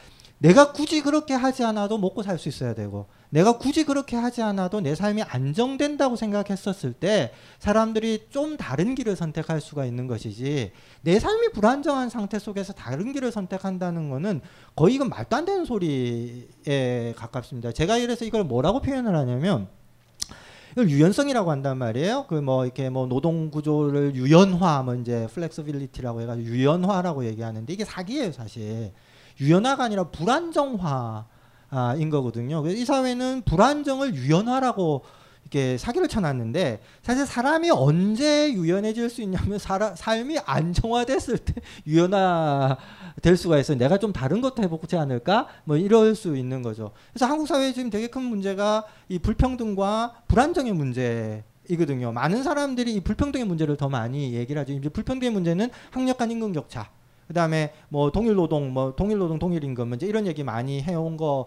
내가 굳이 그렇게 하지 않아도 먹고 살 수 있어야 되고 내가 굳이 그렇게 하지 않아도 내 삶이 안정된다고 생각했었을 때 사람들이 좀 다른 길을 선택할 수가 있는 것이지 내 삶이 불안정한 상태 속에서 다른 길을 선택한다는 거는 거의 이건 말도 안 되는 소리에 가깝습니다. 제가 이래서 이걸 뭐라고 표현을 하냐면 이걸 유연성이라고 한단 말이에요. 그 뭐 이렇게 뭐 노동 구조를 유연화 뭐 이제 flexibility라고 해가지고 유연화라고 얘기하는데 이게 사기예요 사실. 유연화가 아니라 불안정화인 거거든요. 그래서 이 사회는 불안정을 유연화라고 이렇게 사기를 쳐놨는데 사실 사람이 언제 유연해질 수 있냐면 사람 삶이 안정화됐을 때 유연화 될 수가 있어요. 내가 좀 다른 것도 해보지 않을까? 뭐 이럴 수 있는 거죠. 그래서 한국 사회에 지금 되게 큰 문제가 이 불평등과 불안정의 문제. 이거든요. 많은 사람들이 이 불평등의 문제를 더 많이 얘기를 하죠. 이제 불평등의 문제는 학력 간 임금 격차. 그다음에 뭐 동일 노동, 뭐 동일 노동, 동일 임금 이제 이런 얘기 많이 해온 거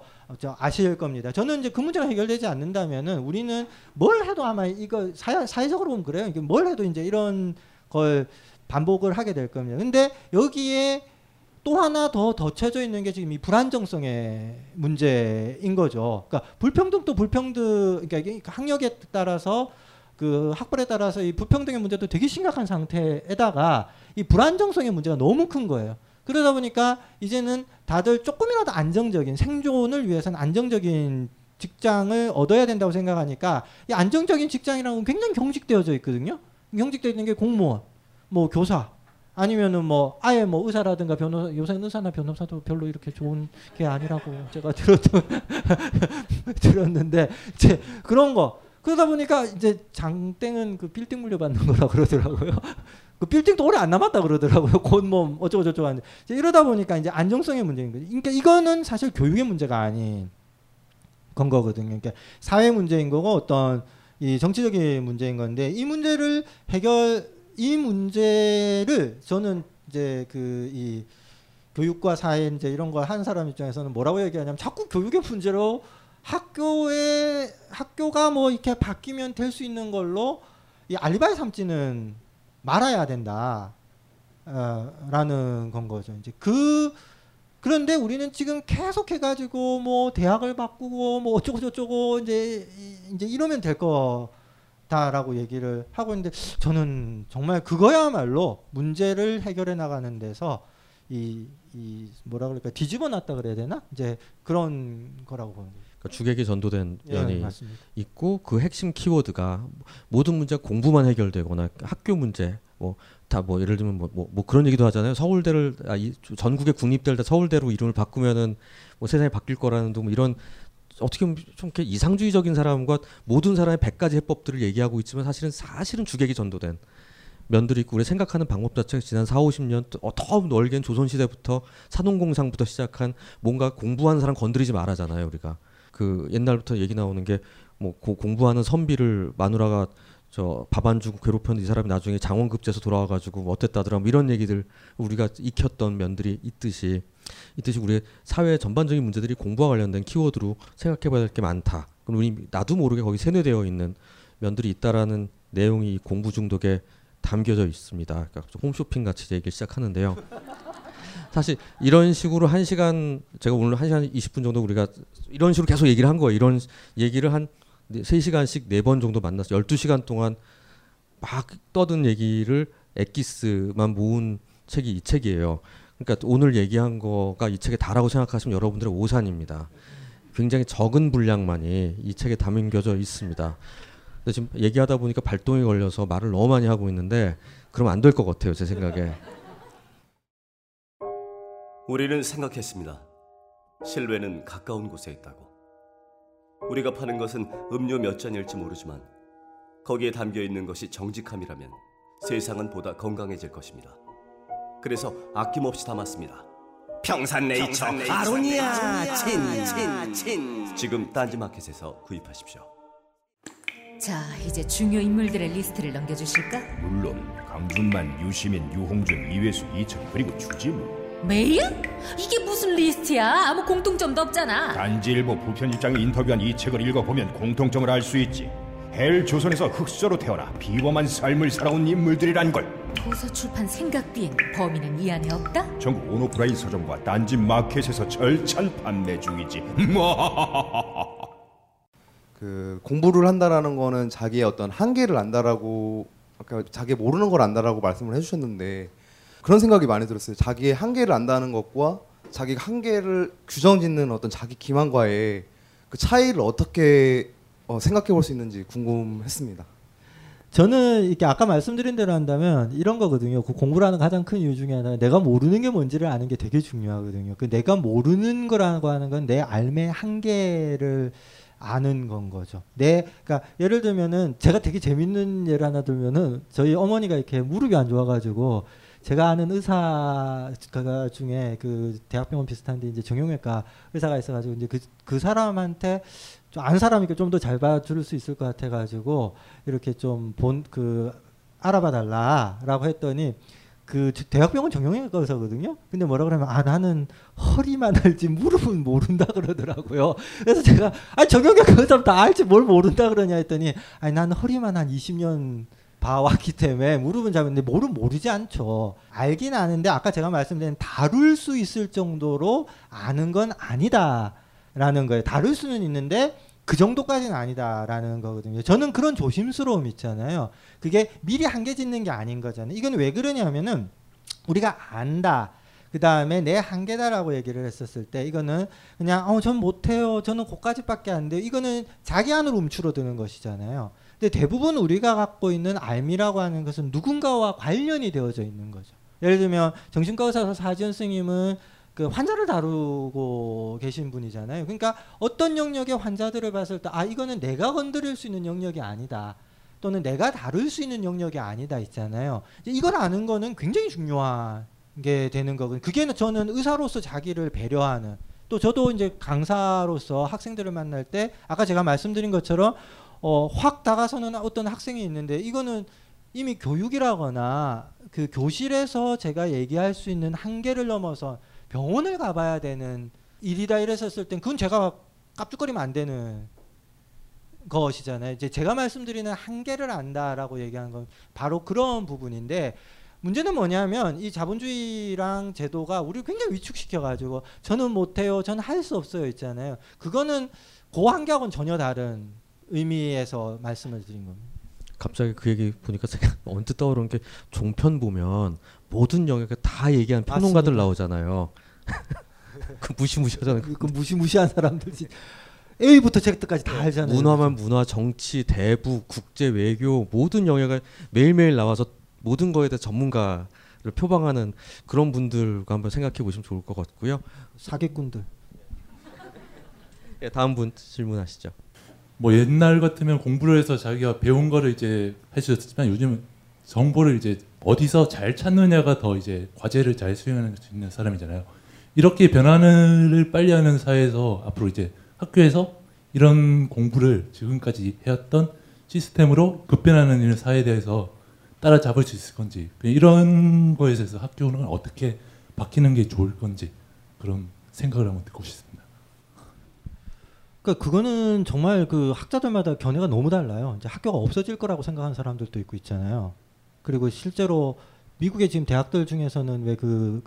아실 겁니다. 저는 이제 그 문제가 해결되지 않는다면은 우리는 뭘 해도 아마 이거 사회, 사회적으로 보면 그래요. 이게 뭘 해도 이제 이런 걸 반복을 하게 될 겁니다. 근데 여기에 또 하나 더 덧쳐져 있는 게 지금 이 불안정성의 문제인 거죠. 그러니까 불평등도 불평등, 그러니까 학력에 따라서 그 학벌에 따라서 이 불평등의 문제도 되게 심각한 상태에다가 이 불안정성의 문제가 너무 큰 거예요. 그러다 보니까 이제는 다들 조금이라도 안정적인 생존을 위해서는 안정적인 직장을 얻어야 된다고 생각하니까 이 안정적인 직장이라는 건 굉장히 경직되어져 있거든요. 경직되어 있는 게 공무원, 뭐 교사, 아니면은 뭐 아예 뭐 의사라든가 변호사 요새 의사나 변호사도 별로 이렇게 좋은 게 아니라고 제가 들었던 들었는데 이제 그런 거 그러다 보니까 이제 장땡은 그 빌딩 물려받는 거라 그러더라고요. 그 빌딩도 오래 안 남았다 그러더라고요. 곧 뭐 어쩌고 저쩌고 하는데 이러다 보니까 이제 안정성의 문제인 거죠. 그러니까 이거는 사실 교육의 문제가 아닌 건 거거든요. 그러니까 사회 문제인 거고 어떤 이 정치적인 문제인 건데 이 문제를 해결 이 문제를 저는 이제 그 이 교육과 사회 이제 이런 걸 한 사람 입장에서는 뭐라고 얘기하냐면 자꾸 교육의 문제로 학교에 학교가 뭐 이렇게 바뀌면 될 수 있는 걸로 이 알리바이 삼지는 말아야 된다. 어, 라는 건 거죠. 이제 그 그런데 우리는 지금 계속 해가지고 뭐 대학을 바꾸고 뭐 어쩌고 저쩌고 이제 이제 이러면 될 거다라고 얘기를 하고 있는데 저는 정말 그거야말로 문제를 해결해 나가는 데서 이, 이 뭐라 그럴까 뒤집어 놨다 그래야 되나 이제 그런 거라고 보는 거예요. 그러니까 주객이 전도된 예, 면이 맞습니다. 있고 그 핵심 키워드가 모든 문제 가 공부만 해결되거나 학교 문제 뭐다뭐 예를 들면 뭐, 뭐, 뭐 그런 얘기도 하잖아요. 서울대를 아, 이, 전국의 국립대를 다 서울대로 이름을 바꾸면은 뭐 세상이 바뀔 거라는 둥뭐 이런 어떻게 보면 좀 이렇게 이상주의적인 사람과 모든 사람의 100가지 해법들을 얘기하고 있지만 사실은 사실은 주객이 전도된 면들이 있고 우리 생각하는 방법 자체가 지난 4, 50년 어, 더 넓게는 조선시대부터 산업공상부터 시작한 뭔가 공부하는 사람 건드리지 말아잖아요 우리가 그 옛날부터 얘기 나오는 게 뭐 공부하는 선비를 마누라가 저 밥 안 주고 괴롭혔는데 이 사람이 나중에 장원급제에서 돌아와가지고 뭐 어땠다더라 뭐 이런 얘기들 우리가 익혔던 면들이 있듯이 있듯이 우리 사회 전반적인 문제들이 공부와 관련된 키워드로 생각해봐야 될 게 많다. 그럼 우리 나도 모르게 거기 세뇌되어 있는 면들이 있다라는 내용이 공부 중독에 담겨져 있습니다. 그러니까 홈쇼핑 같이 얘기를 시작하는데요. 사실 이런 식으로 한 시간 제가 오늘 한 시간 20분 정도 우리가 이런 식으로 계속 얘기를 한 거예요. 이런 얘기를 한 3시간씩 4번 정도 만나서 12시간 동안 막 떠든 얘기를 엑기스만 모은 책이 이 책이에요. 그러니까 오늘 얘기한 거가 이 책에 다라고 생각하시면 여러분들의 오산입니다. 굉장히 적은 분량만이 이 책에 담겨져 있습니다. 근데 지금 얘기하다 보니까 발동이 걸려서 말을 너무 많이 하고 있는데 그러면 안될 것 같아요, 제 생각에. 우리는 생각했습니다. 실외는 가까운 곳에 있다고. 우리가 파는 것은 음료 몇 잔일지 모르지만 거기에 담겨 있는 것이 정직함이라면 세상은 보다 건강해질 것입니다. 그래서 아낌없이 담았습니다. 평산네이처, 평산네이처 아로니아 친, 친, 친. 지금 딴지마켓에서 구입하십시오. 자, 이제 중요 인물들의 리스트를 넘겨주실까? 물론 강준만, 유시민, 유홍준, 이외수, 이철 그리고 주지무 메일? 이게 무슨 리스트야? 아무 공통점도 없잖아. 딴지일보 부편집장이 인터뷰한 이 책을 읽어보면 공통점을 알 수 있지 헬 조선에서 흙수저로 태어나 비범한 삶을 살아온 인물들이란 걸 도서 출판 생각 비행 범인은 이 안에 없다? 전국 온오프라인 서점과 딴지 마켓에서 절찬 판매 중이지. 그 공부를 한다라는 거는 자기의 어떤 한계를 안다라고 아까 자기 모르는 걸 안다라고 말씀을 해주셨는데 그런 생각이 많이 들었어요. 자기의 한계를 안다는 것과 자기가 한계를 규정짓는 어떤 자기 기만과의 그 차이를 어떻게 어, 생각해 볼 수 있는지 궁금했습니다. 저는 이렇게 아까 말씀드린 대로 한다면 이런 거거든요. 그 공부라는 가장 큰 이유 중에 하나 내가 모르는 게 뭔지를 아는 게 되게 중요하거든요. 그 내가 모르는 거라고 하는 건내 삶의 한계를 아는 건 거죠. 내 그러니까 예를 들면은 제가 되게 재밌는 예를 하나 들면은 저희 어머니가 이렇게 무릎이 안 좋아가지고 제가 아는 의사 중에 그 대학병원 비슷한데 이제 정형외과 의사가 있어가지고 이제 그, 그 사람한테 좀 안 사람이니까 좀 더 잘 봐줄 수 있을 것 같아가지고 이렇게 좀 본 그 알아봐 달라라고 했더니 그 대학병원 정형외과 의사거든요. 근데 뭐라 그러면 아 나는 허리만 알지 무릎은 모른다 그러더라고요. 그래서 제가 아 정형외과 의사 다 알지 뭘 모른다 그러냐 했더니 아니 나는 허리만 한 20년 봐왔기 때문에 무릎은 잡는데 모르 모르지 않죠. 알긴 아는데 아까 제가 말씀드린 다룰 수 있을 정도로 아는 건 아니다라는 거예요. 다룰 수는 있는데 그 정도까지는 아니다라는 거거든요. 저는 그런 조심스러움 있잖아요. 그게 미리 한계 짓는 게 아닌 거잖아요. 이건 왜 그러냐면은 우리가 안다. 그 다음에 내 한계다라고 얘기를 했었을 때 이거는 그냥 어 전 못해요. 저는 고까지밖에 안 돼요. 이거는 자기 안으로 움츠러드는 것이잖아요. 근데 대부분 우리가 갖고 있는 알미라고 하는 것은 누군가와 관련이 되어져 있는 거죠. 예를 들면 정신과 의사 사지연 스님은 그 환자를 다루고 계신 분이잖아요. 그러니까 어떤 영역의 환자들을 봤을 때 아 이거는 내가 건드릴 수 있는 영역이 아니다. 또는 내가 다룰 수 있는 영역이 아니다 있잖아요. 이걸 아는 거는 굉장히 중요한 게 되는 거고 그게 저는 의사로서 자기를 배려하는 또 저도 이제 강사로서 학생들을 만날 때 아까 제가 말씀드린 것처럼 어, 확 다가서는 어떤 학생이 있는데 이거는 이미 교육이라거나 그 교실에서 제가 얘기할 수 있는 한계를 넘어서 병원을 가봐야 되는 일이다 이랬었을 땐 그건 제가 깝죽거리면 안 되는 것이잖아요. 이제 제가 말씀드리는 한계를 안다라고 얘기하는 건 바로 그런 부분인데 문제는 뭐냐면 이 자본주의랑 제도가 우리를 굉장히 위축시켜 가지고 저는 못해요, 저는 할 수 없어요 있잖아요. 그거는 그 한계하고는 전혀 다른 의미에서 말씀을 드린 겁니다. 갑자기 그 얘기 보니까 제가 언뜻 떠오르는 게 종편 보면 모든 영역에 다 얘기한 평론가들 맞습니다. 나오잖아요. 그 무시무시하잖아요. 그, 그 무시무시한 사람들 A부터 Z까지 다 알잖아요. 문화만 문화, 정치, 대부, 국제, 외교 모든 영역을 매일매일 나와서 모든 거에 대해 전문가를 표방하는 그런 분들과 한번 생각해 보시면 좋을 것 같고요. 사기꾼들. 예, 다음 분 질문하시죠. 뭐 옛날 같으면 공부를 해서 자기가 배운 거를 이제 해주셨지만 요즘 정보를 이제 어디서 잘 찾느냐가 더 이제 과제를 잘 수행할 수 있는 사람이잖아요. 이렇게 변화를 빨리 하는 사회에서 앞으로 이제 학교에서 이런 공부를 지금까지 해왔던 시스템으로 급변하는 이런 사회에 대해서 따라잡을 수 있을 건지 이런 거에 대해서 학교는 어떻게 바뀌는 게 좋을 건지 그런 생각을 한번 듣고 싶습니다. 그러니까 그거는 정말 그 학자들마다 견해가 너무 달라요. 이제 학교가 없어질 거라고 생각하는 사람들도 있고 있잖아요. 그리고 실제로 미국의 지금 대학들 중에서는 왜 그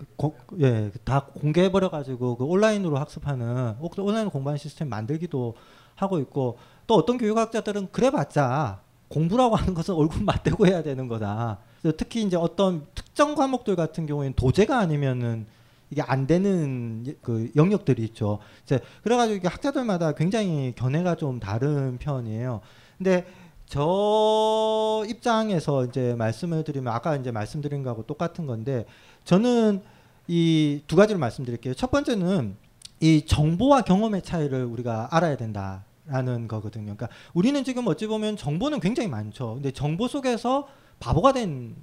예 다 공개해 버려 가지고 그 온라인으로 학습하는 온라인 공부하는 시스템 만들기도 하고 있고 또 어떤 교육학자들은 그래봤자 공부라고 하는 것은 얼굴 맞대고 해야 되는 거다. 특히 이제 어떤 특정 과목들 같은 경우에는 도제가 아니면은 이게 안 되는 그 영역들이 있죠. 이제 그래가지고 이게 학자들마다 굉장히 견해가 좀 다른 편이에요. 근데 저 입장에서 이제 말씀을 드리면 아까 이제 말씀드린 거하고 똑같은 건데 저는 이 두 가지를 말씀드릴게요. 첫 번째는 이 정보와 경험의 차이를 우리가 알아야 된다 라는 거거든요. 그러니까 우리는 지금 어찌 보면 정보는 굉장히 많죠. 근데 정보 속에서 바보가 된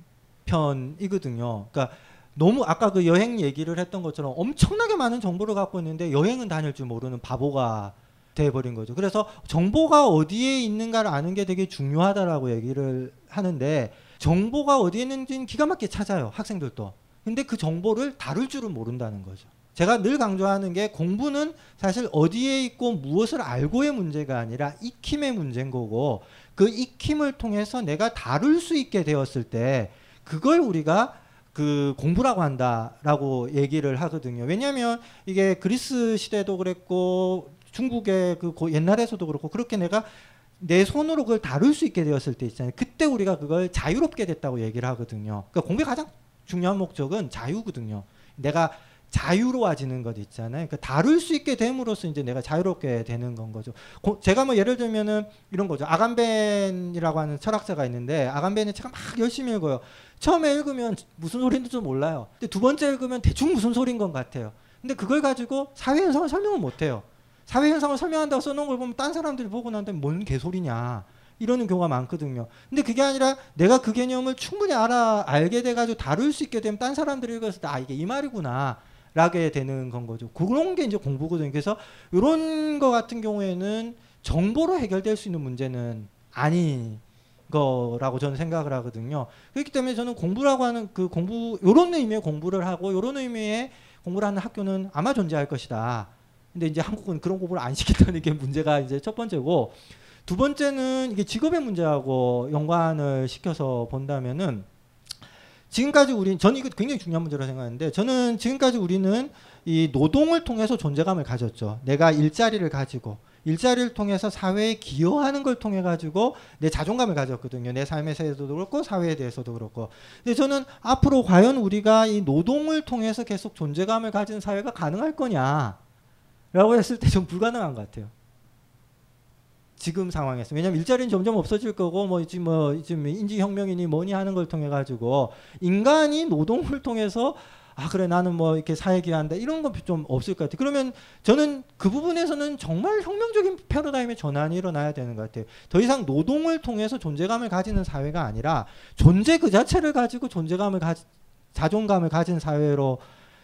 편이거든요. 그러니까 너무 아까 그 여행 얘기를 했던 것처럼 엄청나게 많은 정보를 갖고 있는데 여행은 다닐 줄 모르는 바보가 돼버린 거죠. 그래서 정보가 어디에 있는가를 아는 게 되게 중요하다라고 얘기를 하는데 정보가 어디에 있는지는 기가 막히게 찾아요. 학생들도. 근데 그 정보를 다룰 줄은 모른다는 거죠. 제가 늘 강조하는 게 공부는 사실 어디에 있고 무엇을 알고의 문제가 아니라 익힘의 문제인 거고 그 익힘을 통해서 내가 다룰 수 있게 되었을 때 그걸 우리가 그 공부라고 한다라고 얘기를 하거든요. 왜냐하면 이게 그리스 시대도 그랬고 중국의 그 고- 옛날에서도 그렇고 그렇게 내가 내 손으로 그걸 다룰 수 있게 되었을 때 있잖아요. 그때 우리가 그걸 자유롭게 됐다고 얘기를 하거든요. 그러니까 공부의 가장 중요한 목적은 자유거든요. 내가 자유로워지는 것 있잖아요. 그러니까 다룰 수 있게 됨으로써 이제 내가 자유롭게 되는 건 거죠. 고- 제가 뭐 예를 들면은 이런 거죠. 아간벤이라고 하는 철학자가 있는데 아간벤의 책을 막 열심히 읽어요. 처음에 읽으면 무슨 소리인지 좀 몰라요. 근데 두 번째 읽으면 대충 무슨 소리인 것 같아요. 근데 그걸 가지고 사회 현상을 설명을 못 해요. 사회 현상을 설명한다고 써놓은 걸 보면 딴 사람들이 보고 난 다음에 뭔 개소리냐 이러는 경우가 많거든요. 근데 그게 아니라 내가 그 개념을 충분히 알아 알게 돼가지고 다룰 수 있게 되면 딴 사람들이 읽었을 때 아 이게 이 말이구나. 라게 되는 건 거죠. 그런 게 이제 공부거든요. 그래서 이런 거 같은 경우에는 정보로 해결될 수 있는 문제는 아닌 거라고 저는 생각을 하거든요. 그렇기 때문에 저는 공부라고 하는 그 공부 이런 의미의 공부를 하고 이런 의미의 공부를 하는 학교는 아마 존재할 것이다. 근데 이제 한국은 그런 공부를 안 시킨다는 게 문제가 이제 첫 번째고 두 번째는 이게 직업의 문제하고 연관을 시켜서 본다면은 지금까지 우리 저는 이거 굉장히 중요한 문제라고 생각하는데 저는 지금까지 우리는 이 노동을 통해서 존재감을 가졌죠. 내가 일자리를 가지고 일자리를 통해서 사회에 기여하는 걸 통해 가지고 내 자존감을 가졌거든요. 내 삶에서도 그렇고 사회에 대해서도 그렇고. 근데 저는 앞으로 과연 우리가 이 노동을 통해서 계속 존재감을 가진 사회가 가능할 거냐라고 했을 때 좀 불가능한 것 같아요. 지금 상황에서 왜냐하면 일자리는 점점 없어질 거고 뭐 지금 뭐 지금 인지 혁명이니 뭐니 하는 걸 통해 가지고 인간이 노동을 통해서 아 그래 나는 뭐 이렇게 사회 기여한다 이런 건 좀 없을 것 같아요. 그러면 저는 그 부분에서는 정말 혁명적인 패러다임의 전환이 일어나야 되는 것 같아요. 더 이상 노동을 통해서 존재감을 가지는 사회가 아니라 존재 그 자체를 가지고 존재감을 가 자존감을 가진 사회로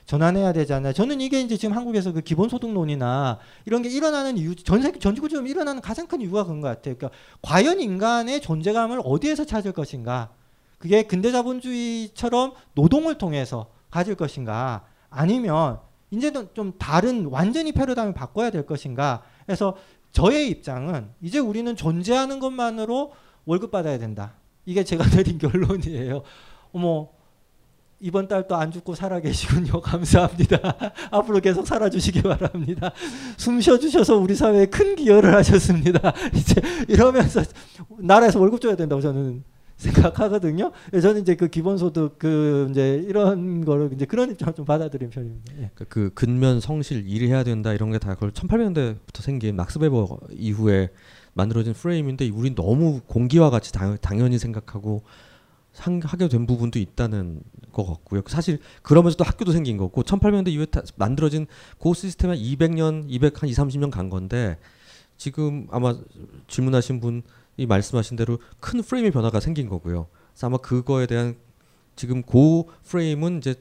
전환해야 되잖아요. 저는 이게 이제 지금 한국에서 그 기본소득론이나 이런 게 일어나는 이유, 전 세계 전지구적으로 일어나는 가장 큰 이유가 그런 것 같아요. 그러니까 과연 인간의 존재감을 어디에서 찾을 것인가? 그게 근대 자본주의처럼 노동을 통해서 가질 것인가? 아니면 이제는 좀 다른 완전히 패러다임을 바꿔야 될 것인가? 그래서 저의 입장은 이제 우리는 존재하는 것만으로 월급 받아야 된다. 이게 제가 내린 결론이에요. 어머 이번 달또안 죽고 살아 계시군요. 감사합니다. 앞으로 계속 살아 주시기 바랍니다. 숨 쉬어 주셔서 우리 사회에 큰 기여를 하셨습니다. 이제 이러면서 나라에서 월급 줘야 된다고 저는 생각하거든요. 그래서 저는 이제 그 기본소득 그 이제 이런 거를 이제 그런 입장을 좀 받아들인 편입니다. 예. 그러니까 그 근면 성실 일해야 된다 이런 게 다 그걸 1800년대부터 생긴 막스 베버 이후에 만들어진 프레임인데 우린 너무 공기와 같이 당, 당연히 생각하고 상, 하게 된 부분도 있다는 것 같고요. 사실 그러면서 또 학교도 생긴 거고 1800년대 이후에 다 만들어진 그 시스템은 200년, 200, 한 2, 30년 간 건데 지금 아마 질문하신 분이 말씀하신 대로 큰 프레임의 변화가 생긴 거고요. 그래서 아마 그거에 대한 지금 그 프레임은 이제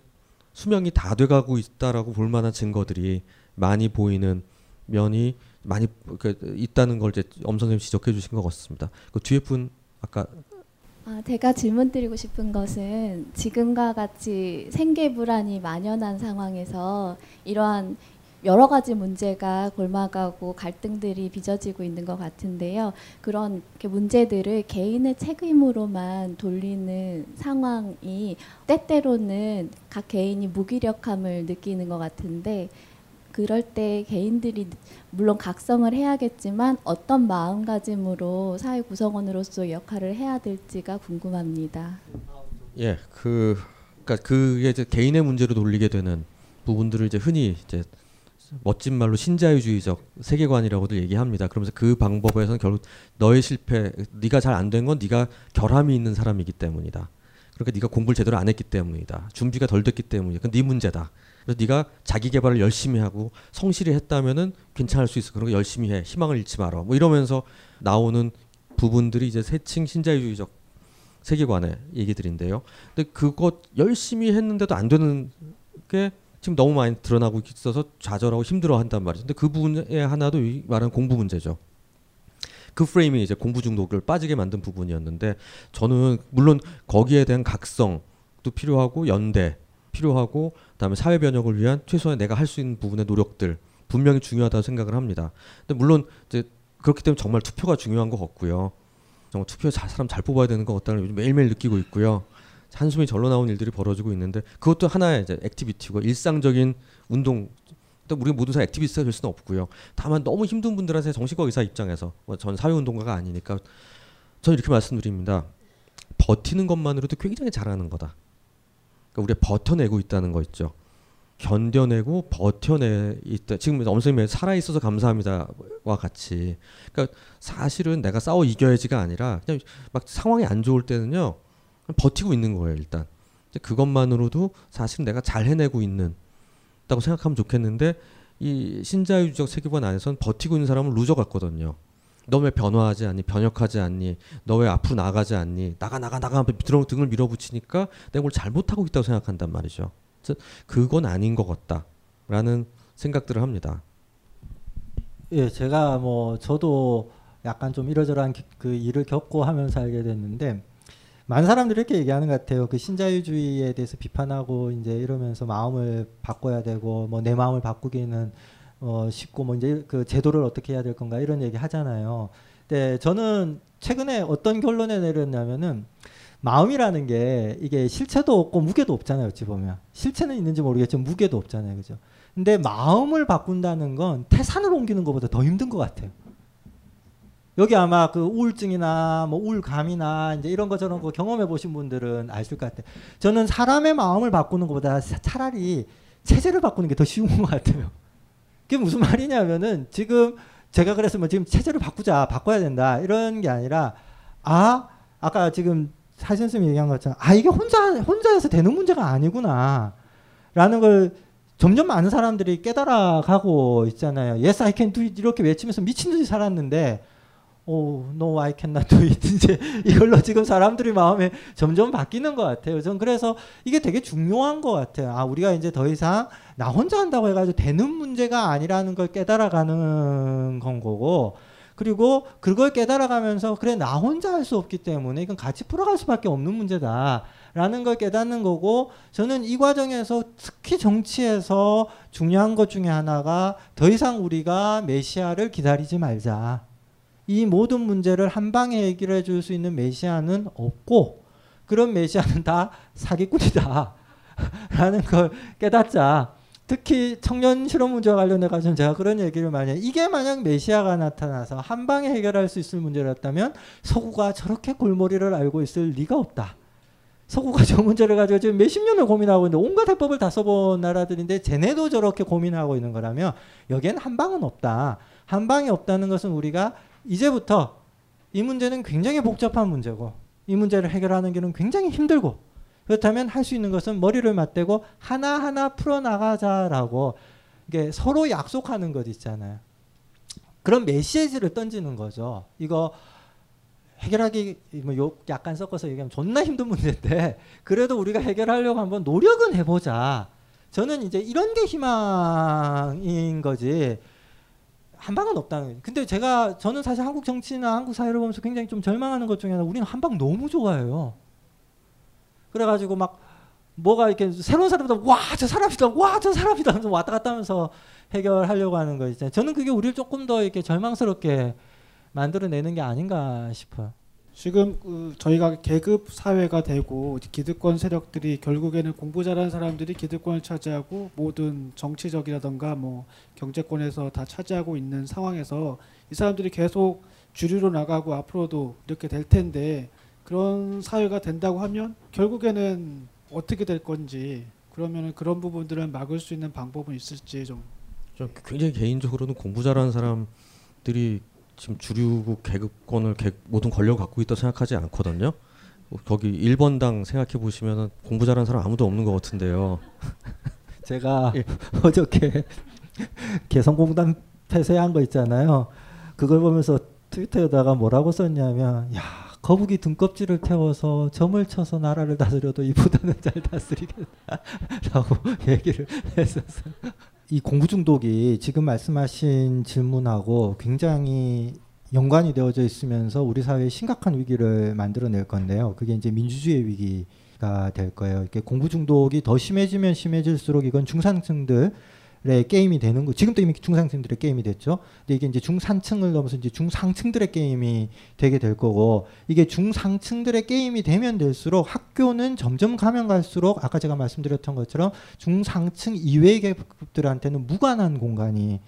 수명이 다 돼가고 있다라고 볼 만한 증거들이 많이 보이는 면이 많이 그, 있다는 걸 이제 엄 선생님 지적해 주신 것 같습니다. 그 뒤에 분 아까 아, 제가 질문 드리고 싶은 것은 지금과 같이 생계 불안이 만연한 상황에서 이러한 여러 가지 문제가 골마가고 갈등들이 빚어지고 있는 것 같은데요. 그런 문제들을 개인의 책임으로만 돌리는 상황이 때때로는 각 개인이 무기력함을 느끼는 것 같은데 그럴 때 개인들이 물론 각성을 해야겠지만 어떤 마음가짐으로 사회 구성원으로서 역할을 해야 될지가 궁금합니다. 예, 그 그러니까 그게 이제 개인의 문제로 돌리게 되는 부분들을 이제 흔히 이제 멋진 말로 신자유주의적 세계관이라고도 얘기합니다. 그러면서 그 방법에서는 결국 너의 실패, 네가 잘 안 된 건 네가 결함이 있는 사람이기 때문이다. 그러니까 네가 공부를 제대로 안 했기 때문이다. 준비가 덜 됐기 때문이다. 그건 네 문제다. 그래서 네가 자기 개발을 열심히 하고 성실히 했다면은 괜찮을 수 있어. 그런 거 열심히 해. 희망을 잃지 마라. 뭐 이러면서 나오는 부분들이 이제 세칭 신자유주의적 세계관의 얘기들인데요. 근데 그것 열심히 했는데도 안 되는 게 지금 너무 많이 드러나고 있어서 좌절하고 힘들어한단 말이죠. 근데 그 부분에 하나도 이 말하는 공부 문제죠. 그 프레임이 이제 공부 중독을 빠지게 만든 부분이었는데 저는 물론 거기에 대한 각성도 필요하고 연대 필요하고 그다음에 사회 변혁을 위한 최소한 내가 할 수 있는 부분의 노력들 분명히 중요하다고 생각을 합니다. 근데 물론 이제 그렇기 때문에 정말 투표가 중요한 것 같고요. 정말 투표에 잘, 사람 잘 뽑아야 되는 것 같다는 요즘 매일매일 느끼고 있고요. 한숨이 절로 나온 일들이 벌어지고 있는데 그것도 하나의 이제 액티비티고 일상적인 운동 또 우리 모두 다 액티비스트가 될 수는 없고요. 다만 너무 힘든 분들한테 정신과 의사 입장에서 뭐전 사회운동가가 아니니까 저는 이렇게 말씀드립니다. 버티는 것만으로도 굉장히 잘하는 거다. 그러니까 우리가 버텨내고 있다는 거 있죠. 견뎌내고 버텨내 있다. 지금 엄선님의 살아 있어서 감사합니다와 같이. 그러니까 사실은 내가 싸워 이겨야지가 아니라 그냥 막 상황이 안 좋을 때는요 버티고 있는 거예요 일단. 그것만으로도 사실 내가 잘 해내고 있는 다고 생각하면 좋겠는데 이 신자유주의적 세계관 안에서는 버티고 있는 사람은 루저 같거든요. 너 왜 변화하지 않니? 변혁하지 않니? 너 왜 앞으로 나가지 않니? 나가 나가 나가 등을 밀어붙이니까 내가 뭘 잘못하고 있다고 생각한단 말이죠. 그건 아닌 것 같다라는 생각들을 합니다. 예, 제가 뭐 저도 약간 좀 이러저러한 그 일을 겪고 하면서 알게 됐는데 많은 사람들이 이렇게 얘기하는 것 같아요. 그 신자유주의에 대해서 비판하고 이제 이러면서 마음을 바꿔야 되고 뭐 내 마음을 바꾸기는 어 쉽고 뭐 이제 그 제도를 어떻게 해야 될 건가 이런 얘기 하잖아요. 근데 저는 최근에 어떤 결론에 내렸냐면은 마음이라는 게 이게 실체도 없고 무게도 없잖아요. 어찌 보면 실체는 있는지 모르겠지만 무게도 없잖아요. 그죠? 근데 마음을 바꾼다는 건 태산을 옮기는 것보다 더 힘든 것 같아요. 여기 아마 그 우울증이나 뭐 우울감이나 이제 이런 거 저런 거 경험해 보신 분들은 아실 것 같아요. 저는 사람의 마음을 바꾸는 것보다 차라리 체제를 바꾸는 게 더 쉬운 것 같아요. 그게 무슨 말이냐면은 지금 제가 그래서 뭐 지금 체제를 바꾸자, 바꿔야 된다 이런 게 아니라 아 아까 지금 사진 선생님이 얘기한 것처럼 아 이게 혼자 혼자여서 되는 문제가 아니구나라는 걸 점점 많은 사람들이 깨달아가고 있잖아요. Yes, I can do it 이렇게 외치면서 미친 듯이 살았는데 오, no, I cannot do it. 이제 이걸로 지금 사람들이 마음에 점점 바뀌는 것 같아요. 전 그래서 이게 되게 중요한 것 같아요. 아, 우리가 이제 더 이상 나 혼자 한다고 해가지고 되는 문제가 아니라는 걸 깨달아가는 건 거고, 그리고 그걸 깨달아가면서 그래 나 혼자 할 수 없기 때문에 이건 같이 풀어갈 수밖에 없는 문제다 라는 걸 깨닫는 거고 저는 이 과정에서 특히 정치에서 중요한 것 중에 하나가 더 이상 우리가 메시아를 기다리지 말자. 이 모든 문제를 한 방에 해결해 줄 수 있는 메시아는 없고 그런 메시아는 다 사기꾼이다. 라는 걸 깨닫자. 특히 청년 실업 문제와 관련해 가지고 제가 그런 얘기를 많이 해요. 이게 만약 메시아가 나타나서 한 방에 해결할 수 있을 문제였다면 서구가 저렇게 골머리를 알고 있을 리가 없다. 서구가 저 문제를 가지고 지금 몇십 년을 고민하고 있는데 온갖 해법을 다 써본 나라들인데 쟤네도 저렇게 고민하고 있는 거라면 여기엔 한 방은 없다. 한 방이 없다는 것은 우리가 이제부터 이 문제는 굉장히 복잡한 문제고 이 문제를 해결하는 길은 굉장히 힘들고 그렇다면 할 수 있는 것은 머리를 맞대고 하나하나 풀어나가자라고 이게 서로 약속하는 것 있잖아요. 그런 메시지를 던지는 거죠. 이거 해결하기 뭐 약간 섞어서 얘기하면 존나 힘든 문제인데 그래도 우리가 해결하려고 한번 노력은 해보자. 저는 이제 이런 게 희망인 거지. 한 방은 없다는 거예요. 근데 제가 저는 사실 한국 정치나 한국 사회를 보면서 굉장히 좀 절망하는 것 중에 하나 우리는 한방 너무 좋아해요. 그래가지고 막 뭐가 이렇게 새로운 사람이다 와 저 사람이다 와 저 사람이다 하면서 왔다 갔다 하면서 해결하려고 하는 거 있잖아요. 저는 그게 우리를 조금 더 이렇게 절망스럽게 만들어내는 게 아닌가 싶어요. 지금 그 저희가 계급 사회가 되고 기득권 세력들이 결국에는 공부 잘하는 사람들이 기득권을 차지하고 모든 정치적이라던가 뭐 경제권에서 다 차지하고 있는 상황에서 이 사람들이 계속 주류로 나가고 앞으로도 이렇게 될 텐데 그런 사회가 된다고 하면 결국에는 어떻게 될 건지 그러면은 그런 부분들은 막을 수 있는 방법은 있을지 좀. 저 굉장히 개인적으로는 공부 잘하는 사람들이 지금 주류국 계급권을 개, 모든 권력을 갖고 있다 생각하지 않거든요. 거기 1번당 생각해 보시면 공부 잘하는 사람 아무도 없는 것 같은데요. 제가 예. 어저께 개성공단 폐쇄한 거 있잖아요. 그걸 보면서 트위터에다가 뭐라고 썼냐면 야 거북이 등껍질을 태워서 점을 쳐서 나라를 다스려도 이보다는 잘 다스리겠다라고 얘기를 했었어요. 이 공부 중독이 지금 말씀하신 질문하고 굉장히 연관이 되어져 있으면서 우리 사회에 심각한 위기를 만들어낼 건데요. 그게 이제 민주주의 위기가 될 거예요. 이렇게 공부 중독이 더 심해지면 심해질수록 이건 중산층들을 게임이 되는 거. 지금도 이미 중상층들의 게임이 됐죠. 근데 이게 이제 중산층을 넘어서 이제 중상층들의 게임이 되게 될 거고 이게 중상층들의 게임이 되면 될수록 학교는 점점 가면 갈수록 아까 제가 말씀드렸던 것처럼 중상층 이외의 계급들한테는 무관한 공간이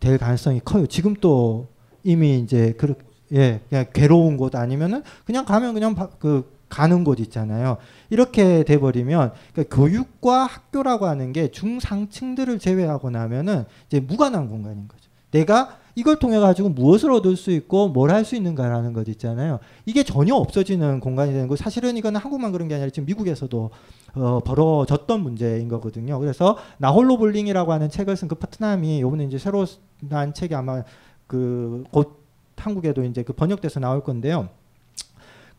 될 가능성이 커요. 지금 또 이미 이제 그 예, 그냥 괴로운 곳 아니면은 그냥 가면 그냥 바, 그 가는 곳 있잖아요. 이렇게 돼버리면 그러니까 교육과 학교라고 하는 게 중상층들을 제외하고 나면은 이제 무관한 공간인 거죠. 내가 이걸 통해 가지고 무엇을 얻을 수 있고 뭘 할 수 있는가라는 것 있잖아요. 이게 전혀 없어지는 공간이 되는 거. 사실은 이거는 한국만 그런 게 아니라 지금 미국에서도 어, 벌어졌던 문제인 거거든요. 그래서 나홀로 볼링이라고 하는 책을 쓴 그 파트남이 요번에 이제 새로 난 책이 아마 그 곧 한국에도 이제 그 번역돼서 나올 건데요.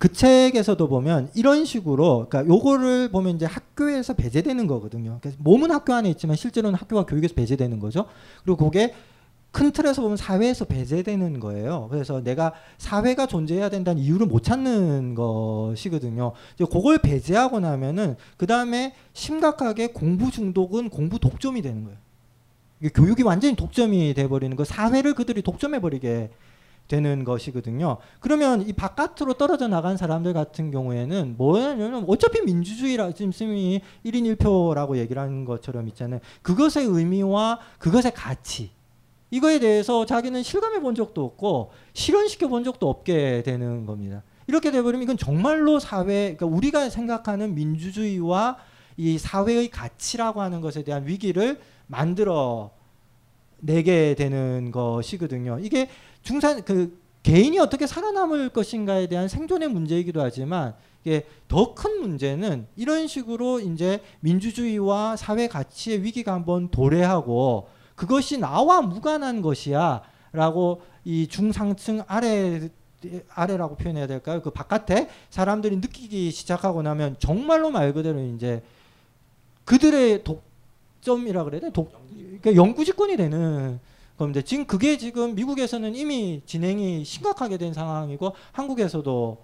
그 책에서도 보면 이런 식으로 그러니까 요거를 보면 이제 학교에서 배제되는 거거든요. 그래서 몸은 학교 안에 있지만 실제로는 학교와 교육에서 배제되는 거죠. 그리고 그게 큰 틀에서 보면 사회에서 배제되는 거예요. 그래서 내가 사회가 존재해야 된다는 이유를 못 찾는 것이거든요. 이제 그걸 배제하고 나면은 그 다음에 심각하게 공부 중독은 공부 독점이 되는 거예요. 교육이 완전히 독점이 돼버리는 거, 사회를 그들이 독점해버리게 되는 것이거든요. 그러면 이 바깥으로 떨어져 나간 사람들 같은 경우에는 뭐냐면 어차피 민주주의라 지금 씀이 1인 1표라고 얘기를 하는 것처럼 있잖아요. 그것의 의미와 그것의 가치 이거에 대해서 자기는 실감해 본 적도 없고 실현시켜 본 적도 없게 되는 겁니다. 이렇게 돼버리면 이건 정말로 사회, 그러니까 우리가 생각하는 민주주의와 이 사회의 가치라고 하는 것에 대한 위기를 만들어 내게 되는 것이거든요. 이게 중산 그 개인이 어떻게 살아남을 것인가에 대한 생존의 문제이기도 하지만 이게 더 큰 문제는 이런 식으로 이제 민주주의와 사회 가치의 위기가 한번 도래하고 그것이 나와 무관한 것이야라고 이 중상층 아래 아래라고 표현해야 될까요? 그 바깥에 사람들이 느끼기 시작하고 나면 정말로 말 그대로 이제 그들의 독 점이라 그래야 돼? 독 그러니까 영구집권이 되는 겁니다. 지금 그게 지금 미국에서는 이미 진행이 심각하게 된 상황이고 한국에서도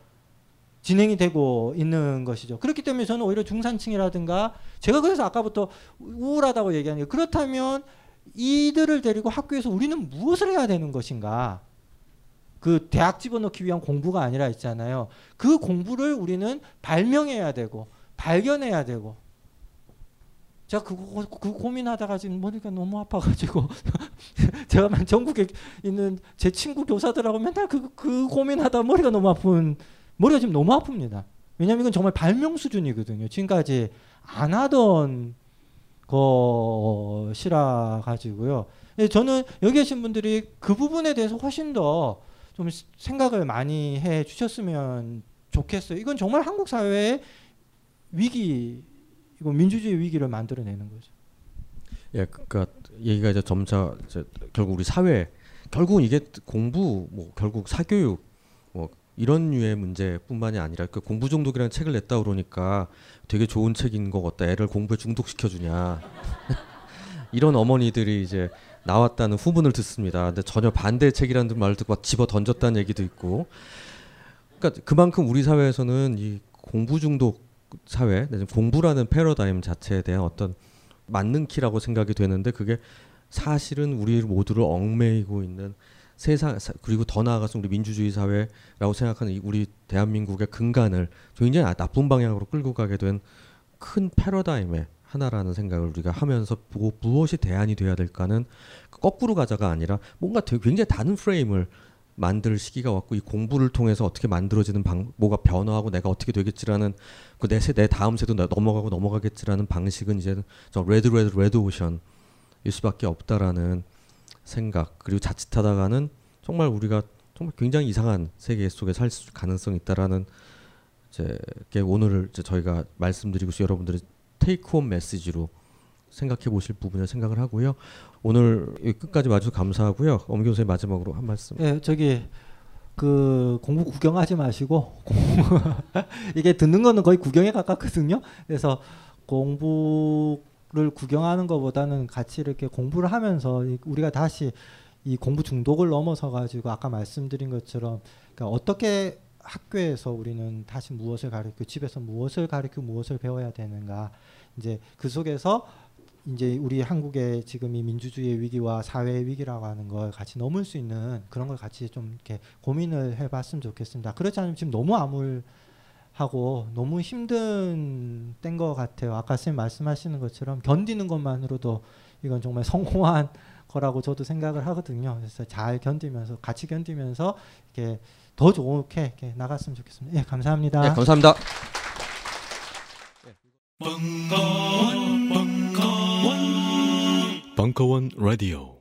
진행이 되고 있는 것이죠. 그렇기 때문에 저는 오히려 중산층이라든가 제가 그래서 아까부터 우울하다고 얘기하는 게 그렇다면 이들을 데리고 학교에서 우리는 무엇을 해야 되는 것인가? 그 대학 집어넣기 위한 공부가 아니라 있잖아요. 그 공부를 우리는 발명해야 되고 발견해야 되고 제가 그거 그 고민하다가 지금 머리가 너무 아파가지고 제가 전국에 있는 제 친구 교사들하고 맨날 그, 그 고민하다 머리가 너무 아픈 머리가 지금 너무 아픕니다. 왜냐하면 이건 정말 발명 수준이거든요. 지금까지 안 하던 것이라 가지고요. 저는 여기 계신 분들이 그 부분에 대해서 훨씬 더 좀 생각을 많이 해 주셨으면 좋겠어요. 이건 정말 한국 사회의 위기, 이거 민주주의 위기를 만들어내는 거죠. 예, 그러니까 얘기가 이제 점차 이제 결국 우리 사회 결국 이게 공부 뭐 결국 사교육 뭐 이런 류의 문제뿐만이 아니라 그 공부 중독이라는 책을 냈다 그러니까 되게 좋은 책인 것 같다. 애를 공부에 중독시켜 주냐. 이런 어머니들이 이제 나왔다는 후문을 듣습니다. 근데 전혀 반대 책이라는 말을 듣고 집어 던졌다는 얘기도 있고. 그러니까 그만큼 우리 사회에서는 이 공부 중독 사회, 공부라는 패러다임 자체에 대한 어떤 만능키라고 생각이 되는데 그게 사실은 우리 모두를 얽매이고 있는 세상 그리고 더 나아가서 우리 민주주의 사회라고 생각하는 우리 대한민국의 근간을 굉장히 나쁜 방향으로 끌고 가게 된 큰 패러다임의 하나라는 생각을 우리가 하면서 뭐 무엇이 대안이 돼야 될까는 거꾸로 가자가 아니라 뭔가 되게 굉장히 다른 프레임을 만들 시기가 왔고 이 공부를 통해서 어떻게 만들어지는 방 뭐가 변화하고 내가 어떻게 되겠지라는 그내내 내 다음 세대로 넘어가고 넘어가겠지라는 방식은 이제 저 레드 레드 레드 오션일 수밖에 없다라는 생각. 그리고 자칫하다가는 정말 우리가 정말 굉장히 이상한 세계 속에 살 가능성이 있다라는 이제 오늘 이제 저희가 말씀드리고 여러분들이 take-home message로 생각해 보실 부분을 생각을 하고요. 오늘 끝까지 와주셔서 감사하고요. 엄기호 선생 마지막으로 한 말씀. 예, 저기 그 공부 구경하지 마시고 이게 듣는 거는 거의 구경에 가깝거든요. 그래서 공부를 구경하는 것보다는 같이 이렇게 공부를 하면서 우리가 다시 이 공부 중독을 넘어서 가지고 아까 말씀드린 것처럼 그러니까 어떻게 학교에서 우리는 다시 무엇을 가르치고 집에서 무엇을 가르치고 무엇을 배워야 되는가 이제 그 속에서 이제 우리 한국의 지금 이 민주주의의 위기와 사회의 위기라고 하는 걸 같이 넘을 수 있는 그런 걸 같이 좀 이렇게 고민을 해봤으면 좋겠습니다. 그렇지 않으면 지금 너무 암울하고 너무 힘든 땐 것 같아요. 아까 선생님 말씀하시는 것처럼 견디는 것만으로도 이건 정말 성공한 거라고 저도 생각을 하거든요. 그래서 잘 견디면서 같이 견디면서 이렇게 더 좋게 이렇게 나갔으면 좋겠습니다. 예, 감사합니다. 네, 감사합니다. 벙커원, 벙커원, 벙커원 라디오.